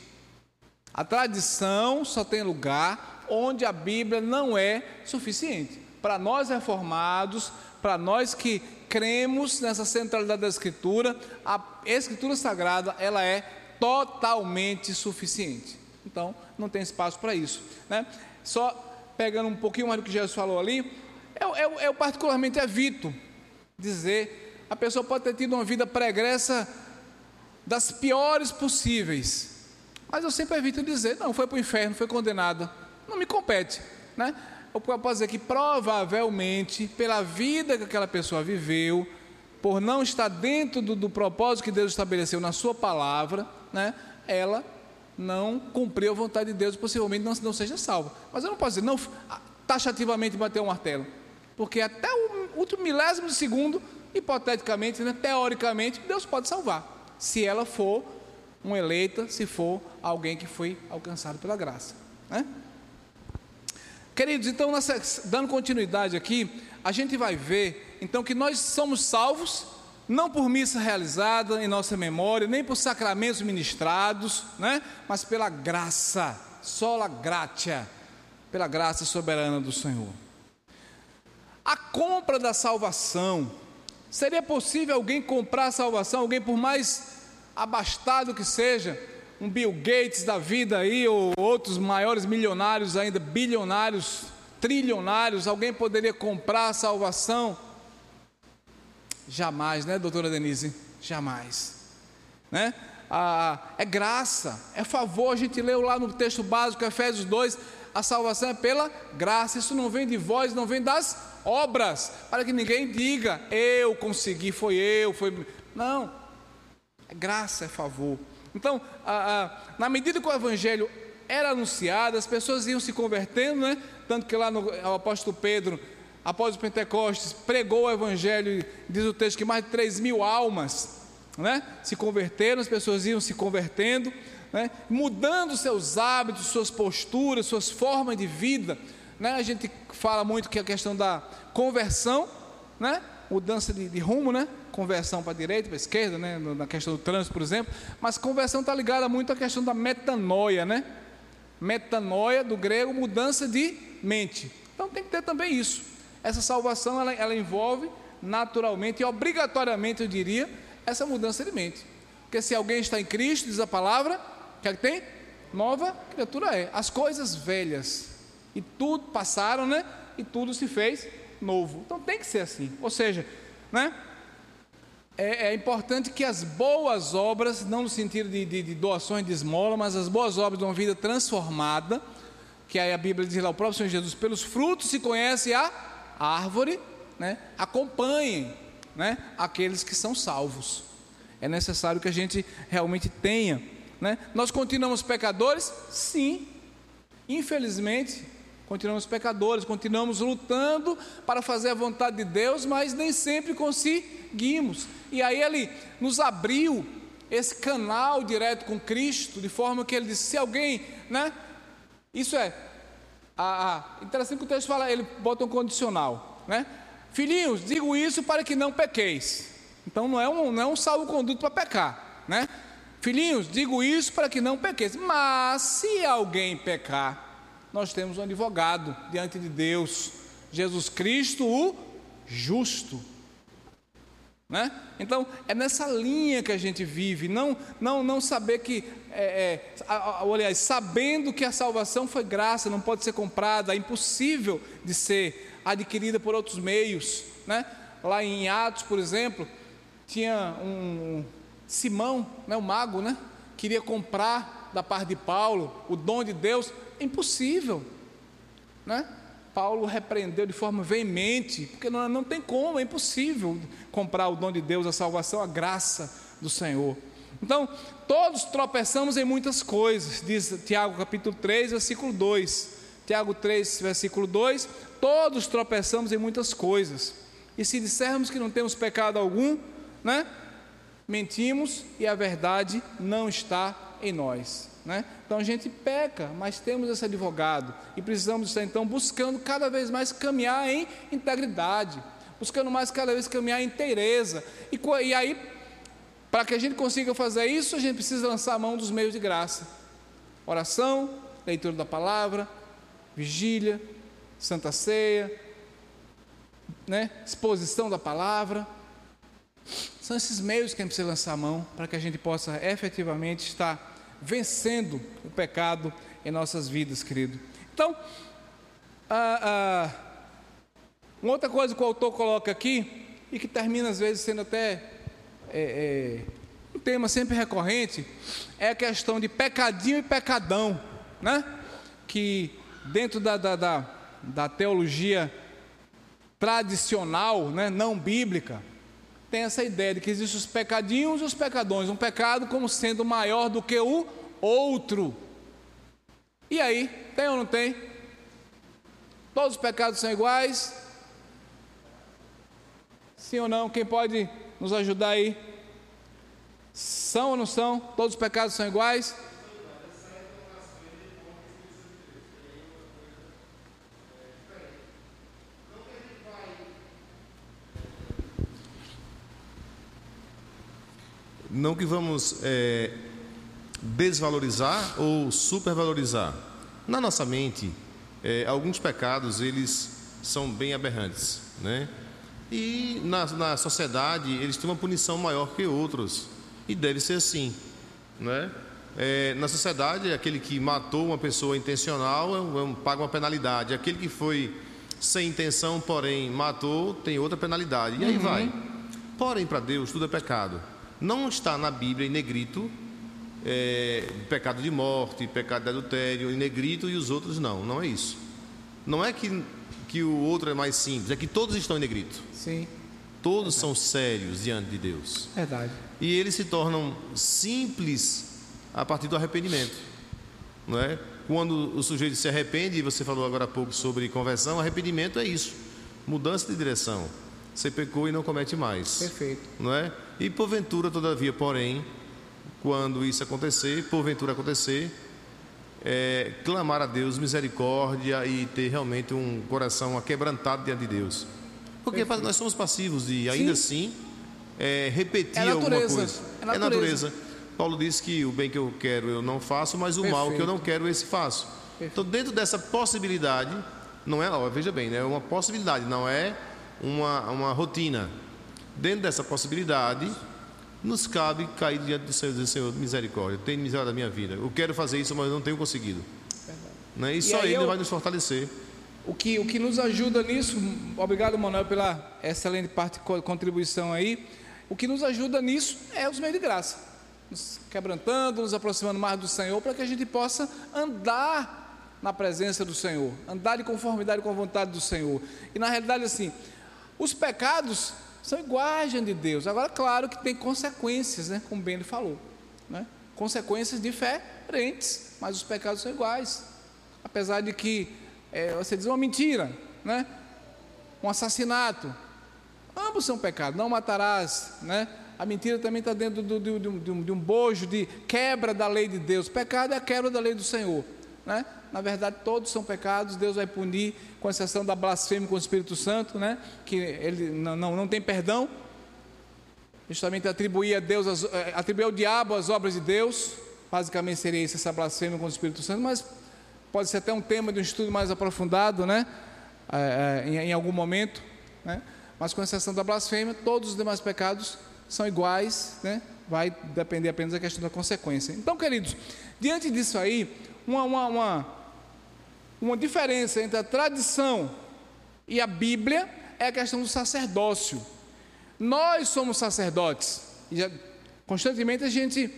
A tradição só tem lugar onde a Bíblia não é suficiente. Para nós reformados, para nós que cremos nessa centralidade da Escritura, a Escritura Sagrada ela é totalmente suficiente. Então, não tem espaço para isso. Né? Só pegando um pouquinho mais do que Jesus falou ali, eu, eu, eu particularmente evito dizer, a pessoa pode ter tido uma vida pregressa das piores possíveis, mas eu sempre evito dizer, não, foi para o inferno, foi condenada, não me compete, né? Eu posso dizer que provavelmente, pela vida que aquela pessoa viveu, por não estar dentro do, do propósito que Deus estabeleceu na sua palavra, né, ela não cumpriu a vontade de Deus, possivelmente não, não seja salva. Mas eu não posso dizer, não, taxativamente bater um martelo, porque até o último milésimo de segundo, hipoteticamente, né, teoricamente, Deus pode salvar, se ela for uma eleita, se for alguém que foi alcançado pela graça. Né? Queridos, então, nessa, dando continuidade aqui, a gente vai ver, então, que nós somos salvos, não por missa realizada em nossa memória, nem por sacramentos ministrados, né? mas pela graça, sola gratia, pela graça soberana do Senhor. A compra da salvação, seria possível alguém comprar a salvação, alguém por mais abastado que seja, um Bill Gates da vida aí, ou outros maiores milionários ainda, bilionários, trilionários, alguém poderia comprar a salvação? Jamais, né, doutora Denise? Jamais. Né? Ah, é graça, é favor, a gente leu lá no texto básico, Efésios 2, a salvação é pela graça, isso não vem de vós, não vem das obras, para que ninguém diga, eu consegui, foi eu, foi. Não, é graça, é favor. Então, a, a, na medida que o evangelho era anunciado, as pessoas iam se convertendo, né? Tanto que lá no o apóstolo Pedro, após o Pentecostes, pregou o evangelho, diz o texto que mais de 3 mil almas né? se converteram, as pessoas iam se convertendo, né? mudando seus hábitos, suas posturas, suas formas de vida. Né? A gente fala muito que a questão da conversão, né? mudança de, de rumo, né? Conversão para a direita, para a esquerda, né? na questão do trânsito, por exemplo, mas conversão está ligada muito à questão da metanoia, né? Metanoia, do grego, mudança de mente. Então tem que ter também isso. Essa salvação ela, ela envolve naturalmente e obrigatoriamente, eu diria, essa mudança de mente. Porque se alguém está em Cristo, diz a palavra, o que é que tem? Nova criatura é. As coisas velhas e tudo passaram, né? E tudo se fez novo. Então tem que ser assim. Ou seja, né? É, é importante que as boas obras, não no sentido de, de, de, doações de esmola, mas as boas obras de uma vida transformada, que aí a Bíblia diz lá, o próprio Senhor Jesus, pelos frutos se conhece a árvore, né? acompanhem né? aqueles que são salvos. É necessário que a gente realmente tenha. Né? Nós continuamos pecadores? Sim. Infelizmente, continuamos pecadores, continuamos lutando para fazer a vontade de Deus, mas nem sempre conseguimos. E aí ele nos abriu esse canal direto com Cristo, de forma que ele disse: se alguém, né? Isso é, a, a, interessante que o texto fala, ele bota um condicional, né? Filhinhos, digo isso para que não pequeis. Então não é um, não é um salvo-conduto para pecar, né? Filhinhos, digo isso para que não pequeis. Mas se alguém pecar, nós temos um advogado diante de Deus, Jesus Cristo, o justo. Né? Então, é nessa linha que a gente vive, não, não, não saber que, é, é, aliás, sabendo que a salvação foi graça, não pode ser comprada, é impossível de ser adquirida por outros meios. Né? Lá em Atos, por exemplo, tinha um Simão, né, o mago, né, queria comprar da parte de Paulo o dom de Deus, é impossível. Né? Paulo repreendeu de forma veemente, porque não, não tem como, é impossível comprar o dom de Deus, a salvação, a graça do Senhor. Então, todos tropeçamos em muitas coisas, diz Tiago capítulo 3, versículo 2. Tiago 3, versículo 2: todos tropeçamos em muitas coisas. E se dissermos que não temos pecado algum, né? Mentimos e a verdade não está em nós. Né? Então a gente peca, mas temos esse advogado e precisamos estar então buscando cada vez mais caminhar em integridade, buscando mais cada vez caminhar em inteireza. E, e aí, para que a gente consiga fazer isso, a gente precisa lançar a mão dos meios de graça: oração, leitura da palavra, vigília, santa ceia, né? exposição da palavra. São esses meios que a gente precisa lançar a mão para que a gente possa efetivamente estar vencendo o pecado em nossas vidas, querido. Então, ah, ah, uma outra coisa que o autor coloca aqui, e que termina às vezes sendo até é, é, um tema sempre recorrente, é a questão de pecadinho e pecadão, né? Que dentro da, da, da, da teologia tradicional, né, não bíblica, tem essa ideia de que existem os pecadinhos e os pecadões, um pecado como sendo maior do que o outro. E aí, tem ou não tem? Todos os pecados são iguais? Sim ou não? Quem pode nos ajudar aí? São ou não são? Todos os pecados são iguais? Não que vamos é, desvalorizar ou supervalorizar. Na nossa mente, é, alguns pecados eles são bem aberrantes, né? E na, na sociedade eles têm uma punição maior que outros e deve ser assim, né? É, na sociedade, aquele que matou uma pessoa intencional é um, é paga uma penalidade. Aquele que foi sem intenção, porém matou, tem outra penalidade. E aí uhum. vai. Porém, para Deus, tudo é pecado. Não está na Bíblia em negrito é, pecado de morte, pecado de adultério em negrito e os outros não. Não é isso. Não é que, que o outro é mais simples, é que todos estão em negrito. Sim. Todos Verdade. são sérios diante de Deus. Verdade. E eles se tornam simples a partir do arrependimento. Não é? Quando o sujeito se arrepende, e você falou agora há pouco sobre conversão, arrependimento é isso. Mudança de direção. Você pecou e não comete mais. Perfeito. Não é? E porventura, todavia, porém, quando isso acontecer, porventura acontecer, é, clamar a Deus misericórdia e ter realmente um coração aquebrantado diante de Deus. Porque Perfeito. nós somos passivos e ainda Sim. assim é, repetir é alguma coisa. É natureza. é natureza. Paulo diz que o bem que eu quero eu não faço, mas o Perfeito. mal que eu não quero esse faço. Perfeito. Então, dentro dessa possibilidade, não é, ó, veja bem, né, é uma possibilidade, não é uma, uma rotina. Dentro dessa possibilidade, nos cabe cair diante do Senhor e dizer, Senhor, misericórdia, tem misericórdia da minha vida. Eu quero fazer isso, mas não tenho conseguido. Né? E, e só Ele eu, vai nos fortalecer. O que, o que nos ajuda nisso, obrigado Manuel pela excelente parte contribuição aí. O que nos ajuda nisso é os meios de graça, nos quebrantando, nos aproximando mais do Senhor, para que a gente possa andar na presença do Senhor, andar de conformidade com a vontade do Senhor. E na realidade, assim, os pecados são iguais diante de Deus. Agora, claro que tem consequências, né? Como bem ele falou, né? Consequências diferentes, mas os pecados são iguais. Apesar de que é, você diz uma mentira, né? Um assassinato, ambos são pecados. Não matarás, né? A mentira também está dentro do, de, um, de um bojo de quebra da lei de Deus. Pecado é a quebra da lei do Senhor, né? Na verdade, todos são pecados. Deus vai punir, com exceção da blasfêmia com o Espírito Santo, né? Que ele não, não, não tem perdão. Justamente atribuir a Deus, as, é, atribuir ao diabo as obras de Deus. Basicamente seria isso, essa blasfêmia com o Espírito Santo, mas pode ser até um tema de um estudo mais aprofundado, né? É, é, em, em, algum momento, né? Mas com exceção da blasfêmia, todos os demais pecados são iguais, né? Vai depender apenas da questão da consequência. Então, queridos, diante disso aí, uma, uma, uma, uma diferença entre a tradição e a Bíblia é a questão do sacerdócio. Nós somos sacerdotes. Já, constantemente a gente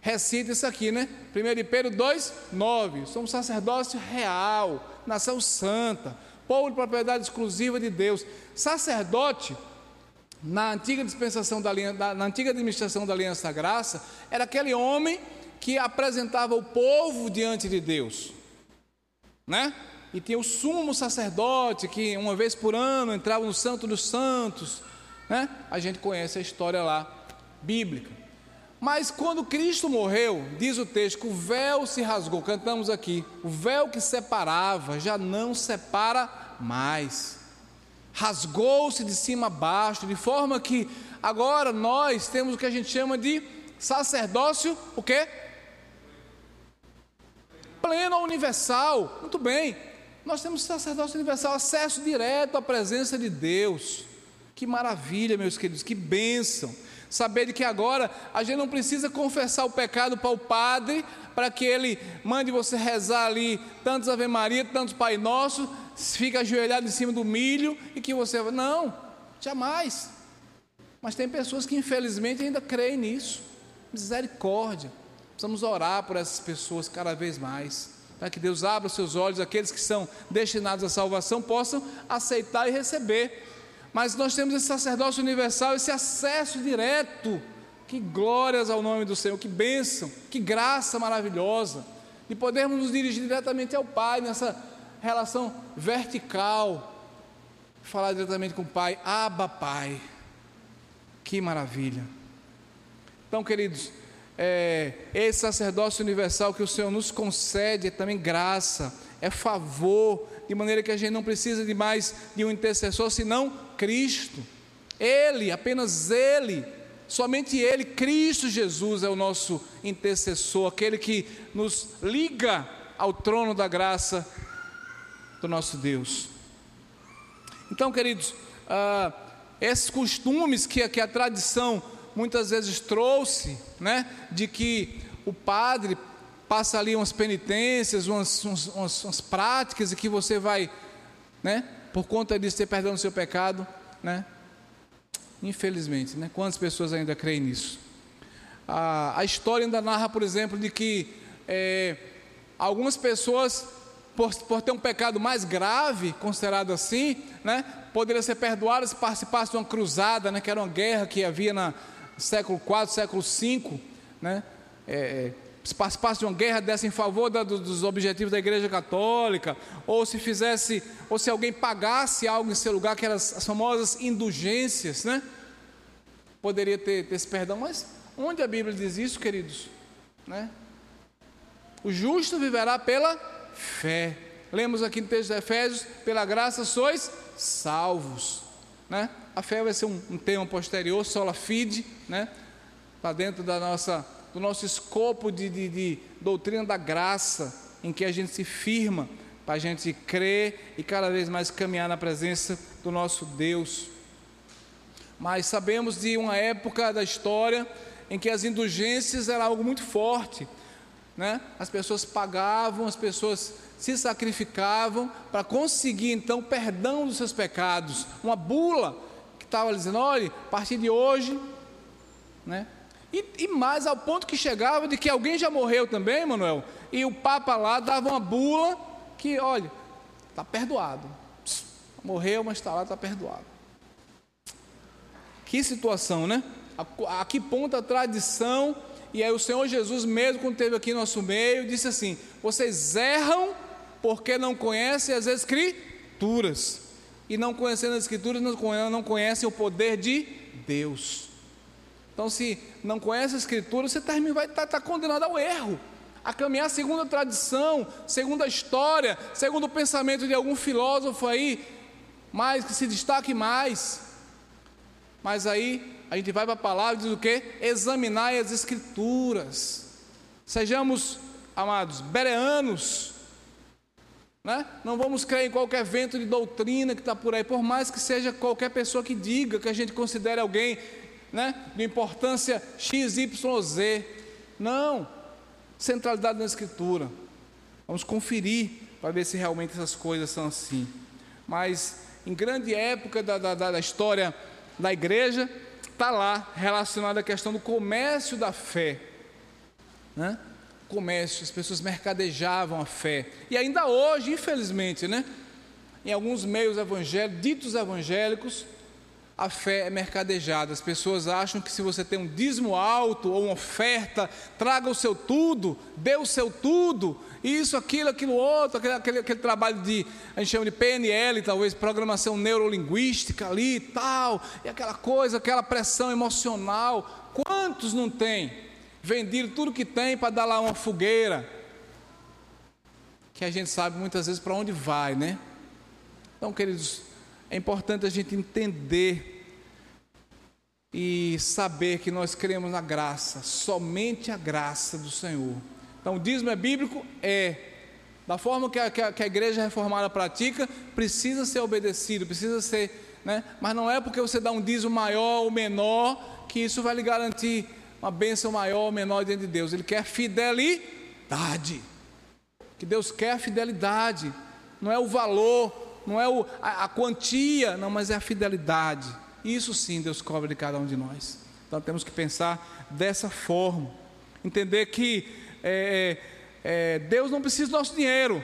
recita isso aqui, né? 1 de Pedro 2, 9. Somos sacerdócio real, nação santa, povo de propriedade exclusiva de Deus. Sacerdote, na antiga dispensação da, na antiga administração da Aliança da Graça, era aquele homem que apresentava o povo diante de Deus, né? E tinha o sumo sacerdote que uma vez por ano entrava no Santo dos Santos, né? A gente conhece a história lá bíblica. Mas quando Cristo morreu, diz o texto o véu se rasgou, cantamos aqui, o véu que separava já não separa mais. Rasgou-se de cima a baixo, de forma que agora nós temos o que a gente chama de sacerdócio, o quê? Pleno universal. Muito bem. Nós temos sacerdócio universal, acesso direto à presença de Deus. Que maravilha, meus queridos, que bênção. Saber de que agora a gente não precisa confessar o pecado para o padre, para que ele mande você rezar ali tantos Ave Maria, tantos Pai Nosso, fica ajoelhado em cima do milho e que você. Não, jamais. Mas tem pessoas que infelizmente ainda creem nisso. Misericórdia. Precisamos orar por essas pessoas cada vez mais. Para que Deus abra os seus olhos, aqueles que são destinados à salvação possam aceitar e receber mas nós temos esse sacerdócio universal, esse acesso direto. Que glórias ao nome do Senhor, que bênção, que graça maravilhosa, de podermos nos dirigir diretamente ao Pai nessa relação vertical, falar diretamente com o Pai, Abba Pai, que maravilha. Então, queridos, é, esse sacerdócio universal que o Senhor nos concede é também graça, é favor, de maneira que a gente não precisa de mais de um intercessor, senão Cristo. Ele, apenas Ele, somente Ele, Cristo Jesus é o nosso intercessor, aquele que nos liga ao trono da graça do nosso Deus. Então, queridos, ah, esses costumes que, que a tradição muitas vezes trouxe, né, de que o padre passa ali umas penitências, umas, umas, umas práticas e que você vai, né, por conta disso ter perdão seu pecado, né? Infelizmente, né? Quantas pessoas ainda creem nisso? A, a história ainda narra, por exemplo, de que é, algumas pessoas, por, por ter um pecado mais grave, considerado assim, né, poderiam ser perdoadas se participasse de uma cruzada, né, que era uma guerra que havia no século IV, século V, né, é, se participasse de uma guerra dessa em favor da, dos objetivos da Igreja Católica, ou se fizesse, ou se alguém pagasse algo em seu lugar, que eram as famosas indulgências, né? Poderia ter, ter esse perdão, mas onde a Bíblia diz isso, queridos? Né? O justo viverá pela fé. Lemos aqui no texto de Efésios: pela graça sois salvos. Né? A fé vai ser um, um tema posterior, sola fide, né? Para dentro da nossa do nosso escopo de, de, de doutrina da graça, em que a gente se firma para a gente crer e cada vez mais caminhar na presença do nosso Deus. Mas sabemos de uma época da história em que as indulgências eram algo muito forte, né? As pessoas pagavam, as pessoas se sacrificavam para conseguir então perdão dos seus pecados. Uma bula estava dizendo: olha, a partir de hoje, né? E, e, mais ao ponto que chegava de que alguém já morreu também, Manuel, e o Papa lá dava uma bula que, olha, está perdoado. Morreu, mas está lá, está perdoado. Que situação, né? A, a que ponto a tradição, e aí o Senhor Jesus mesmo, quando esteve aqui no nosso meio, disse assim: vocês erram porque não conhecem as Escrituras. E não conhecendo as Escrituras, não conhecem o poder de Deus. Então, se não conhece a Escritura, você tá, vai estar tá, tá condenado ao erro, a caminhar segundo a tradição, segundo a história, segundo o pensamento de algum filósofo aí, mais que se destaque mais. Mas aí a gente vai para a palavra e diz o que? Examinar as Escrituras. Sejamos, amados, bereanos né? Não vamos crer em qualquer vento de doutrina que está por aí, por mais que seja qualquer pessoa que diga que a gente considere alguém né, de importância XYZ. Não. Centralidade na Escritura. Vamos conferir para ver se realmente essas coisas são assim. Mas em grande época da, da, da história da igreja, está lá relacionada à questão do comércio da fé. Né? Comércio, as pessoas mercadejavam a fé. E ainda hoje, infelizmente, né? Em alguns meios evangélicos, ditos evangélicos, a fé é mercadejada. As pessoas acham que se você tem um dízimo alto ou uma oferta, traga o seu tudo, dê o seu tudo, isso, aquilo, aquilo outro, aquele, aquele, aquele trabalho de, a gente chama de PNL, talvez, programação neurolinguística ali e tal, e aquela coisa, aquela pressão emocional. Quantos não tem? Vendido tudo que tem para dar lá uma fogueira, que a gente sabe muitas vezes para onde vai, né? Então, queridos, é importante a gente entender e saber que nós cremos na graça, somente a graça do Senhor. Então, o dízimo é bíblico? É. Da forma que a, que a, que a igreja reformada pratica, precisa ser obedecido, precisa ser, né? Mas não é porque você dá um dízimo maior ou menor que isso vai lhe garantir uma bênção maior ou menor diante de Deus. Ele quer fidelidade. Que Deus quer fidelidade. Não é o valor, não é o, a, a quantia, não, mas é a fidelidade. Isso sim Deus cobra de cada um de nós. Então temos que pensar dessa forma. Entender que é, é, Deus não precisa do nosso dinheiro,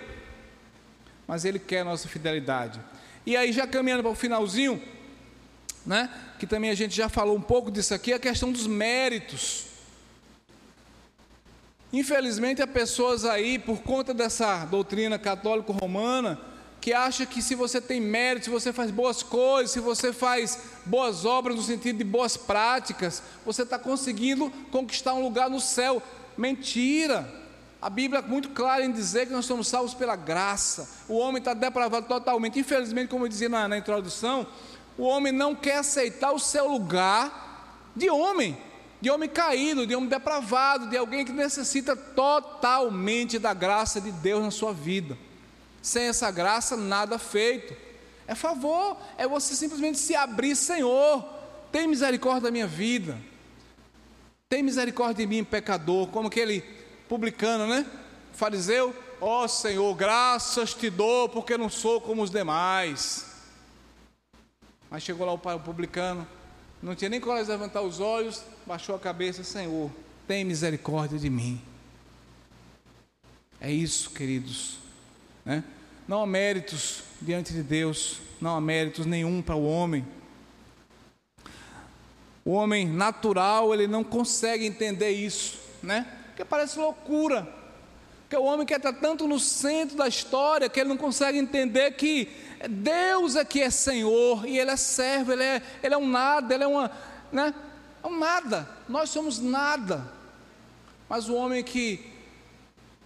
mas Ele quer a nossa fidelidade. E aí, já caminhando para o finalzinho, né? Que também a gente já falou um pouco disso aqui, a questão dos méritos. Infelizmente, há pessoas aí, por conta dessa doutrina católico-romana, que acha que se você tem mérito, se você faz boas coisas, se você faz boas obras no sentido de boas práticas, você está conseguindo conquistar um lugar no céu. Mentira! A Bíblia é muito clara em dizer que nós somos salvos pela graça. O homem está depravado totalmente. Infelizmente, como eu dizia na, na introdução, o homem não quer aceitar o seu lugar de homem, de homem caído, de homem depravado, de alguém que necessita totalmente da graça de Deus na sua vida. Sem essa graça, nada feito. É favor, é você simplesmente se abrir, Senhor, tem misericórdia da minha vida. Tem misericórdia de mim, pecador, como aquele publicano, né? Fariseu, ó oh, Senhor, graças te dou, porque não sou como os demais. Mas chegou lá o publicano, não tinha nem coragem de levantar os olhos, baixou a cabeça, Senhor, tem misericórdia de mim. É isso, queridos. Né? Não há méritos diante de Deus, não há méritos nenhum para o homem. O homem natural, ele não consegue entender isso, né? Porque parece loucura. Porque o homem quer estar tanto no centro da história que ele não consegue entender que Deus é que é Senhor e Ele é servo, Ele é, ele é um nada, Ele é uma, né? É um nada, nós somos nada. Mas o homem que,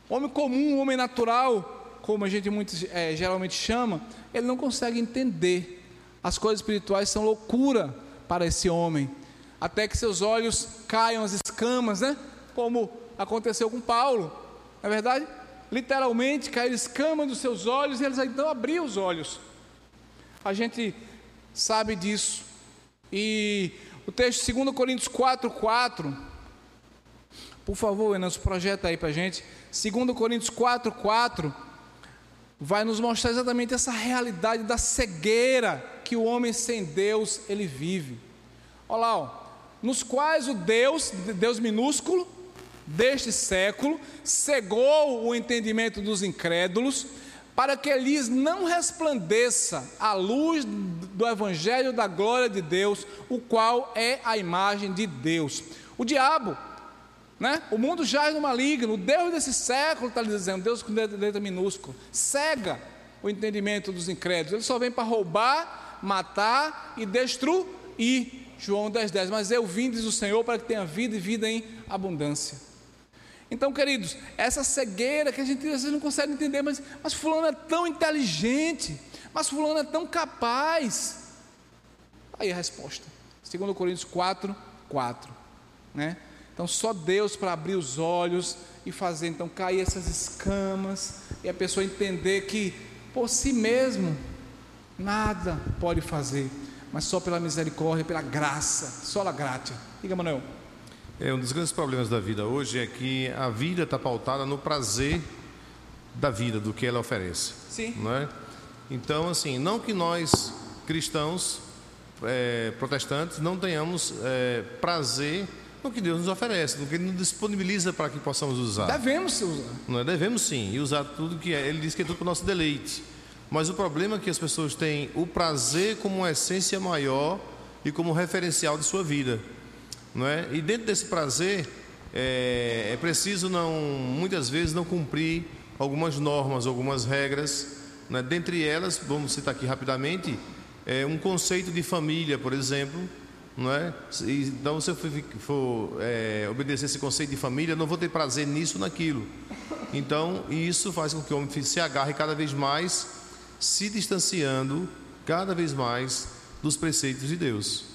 homem comum, homem natural, como a gente muito, é, geralmente chama, ele não consegue entender. As coisas espirituais são loucura para esse homem, até que seus olhos caiam as escamas, né? Como aconteceu com Paulo, não é verdade? Literalmente caíram escamas dos seus olhos e eles então abriam os olhos. A gente sabe disso. E o texto 2 Coríntios 4, 4. Por favor, Enas, projeta aí para a gente. 2 Coríntios 4, 4 vai nos mostrar exatamente essa realidade da cegueira que o homem sem Deus ele vive. Olha lá, ó, nos quais o Deus, Deus minúsculo, deste século, cegou o entendimento dos incrédulos, para que lhes não resplandeça a luz do Evangelho da glória de Deus, o qual é a imagem de Deus. O diabo, né? O mundo jaz no maligno, o Deus desse século está lhe dizendo, Deus com letra minúscula, cega o entendimento dos incrédulos, ele só vem para roubar, matar e destruir. João 10,10, 10. mas eu vim, diz o Senhor, para que tenha vida e vida em abundância. Então, queridos, essa cegueira que a gente às vezes não consegue entender, mas, mas fulano é tão inteligente, mas fulano é tão capaz. Aí a resposta. 2 Coríntios 4, 4. Né? Então só Deus para abrir os olhos e fazer então cair essas escamas e a pessoa entender que por si mesmo nada pode fazer, mas só pela misericórdia, pela graça, só a graça. Diga, Manuel. É, um dos grandes problemas da vida hoje é que a vida está pautada no prazer da vida, do que ela oferece. Sim. Não é? Então, assim, não que nós, cristãos, é, protestantes, não tenhamos é, prazer no que Deus nos oferece, no que Ele nos disponibiliza para que possamos usar. Devemos usar. Não é? Devemos sim, e usar tudo que é. Ele diz que é tudo para o nosso deleite. Mas o problema é que as pessoas têm o prazer como uma essência maior e como referencial de sua vida. Não é? E dentro desse prazer, é, é preciso não, muitas vezes não cumprir algumas normas, algumas regras. Né? Dentre elas, vamos citar aqui rapidamente, é um conceito de família, por exemplo. Não é? Então, se eu for, é, obedecer esse conceito de família, não vou ter prazer nisso naquilo. Então, isso faz com que o homem se agarre cada vez mais, se distanciando cada vez mais dos preceitos de Deus.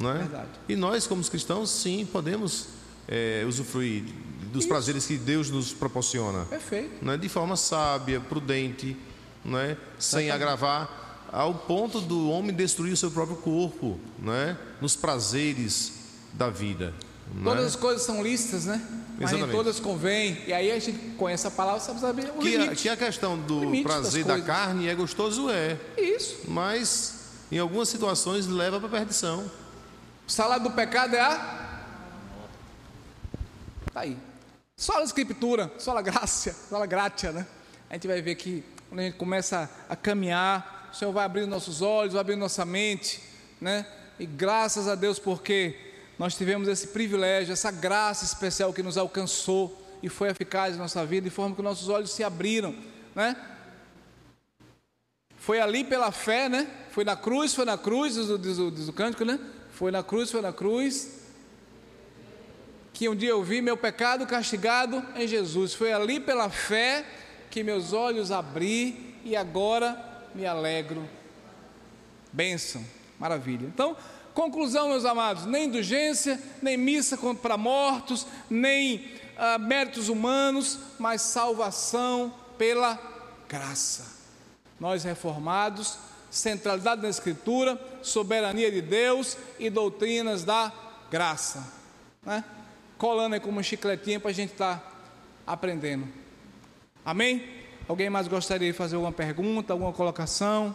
Não é? Verdade. E nós, como cristãos, sim, podemos é, usufruir dos Isso. prazeres que Deus nos proporciona. Perfeito. Não é? De forma sábia, prudente, não é? sem agravar, ao ponto do homem destruir o seu próprio corpo, é? nos prazeres da vida. Todas é? as coisas são listas, né? Mas nem todas convêm. E aí a gente conhece a palavra, sabe saber o que limite. A, que a questão do prazer da carne é gostoso, é. Isso. Mas em algumas situações leva para a perdição. O salário do pecado é a. Está aí. Só a escritura, só a graça, só a graça, né? A gente vai ver que quando a gente começa a caminhar, o Senhor vai abrindo nossos olhos, vai abrindo nossa mente, né? E graças a Deus porque nós tivemos esse privilégio, essa graça especial que nos alcançou e foi eficaz na nossa vida, de forma que nossos olhos se abriram, né? Foi ali pela fé, né? Foi na cruz, foi na cruz, diz o, diz o, diz o cântico, né? Foi na cruz, foi na cruz. Que um dia eu vi meu pecado castigado em Jesus. Foi ali pela fé que meus olhos abri e agora me alegro. Bênção, maravilha. Então, conclusão, meus amados: nem indulgência, nem missa para mortos, nem ah, méritos humanos, mas salvação pela graça. Nós reformados centralidade na Escritura, soberania de Deus e doutrinas da graça. Né? Colando aí como um chicletinho para a gente estar tá aprendendo. Amém? Alguém mais gostaria de fazer alguma pergunta, alguma colocação?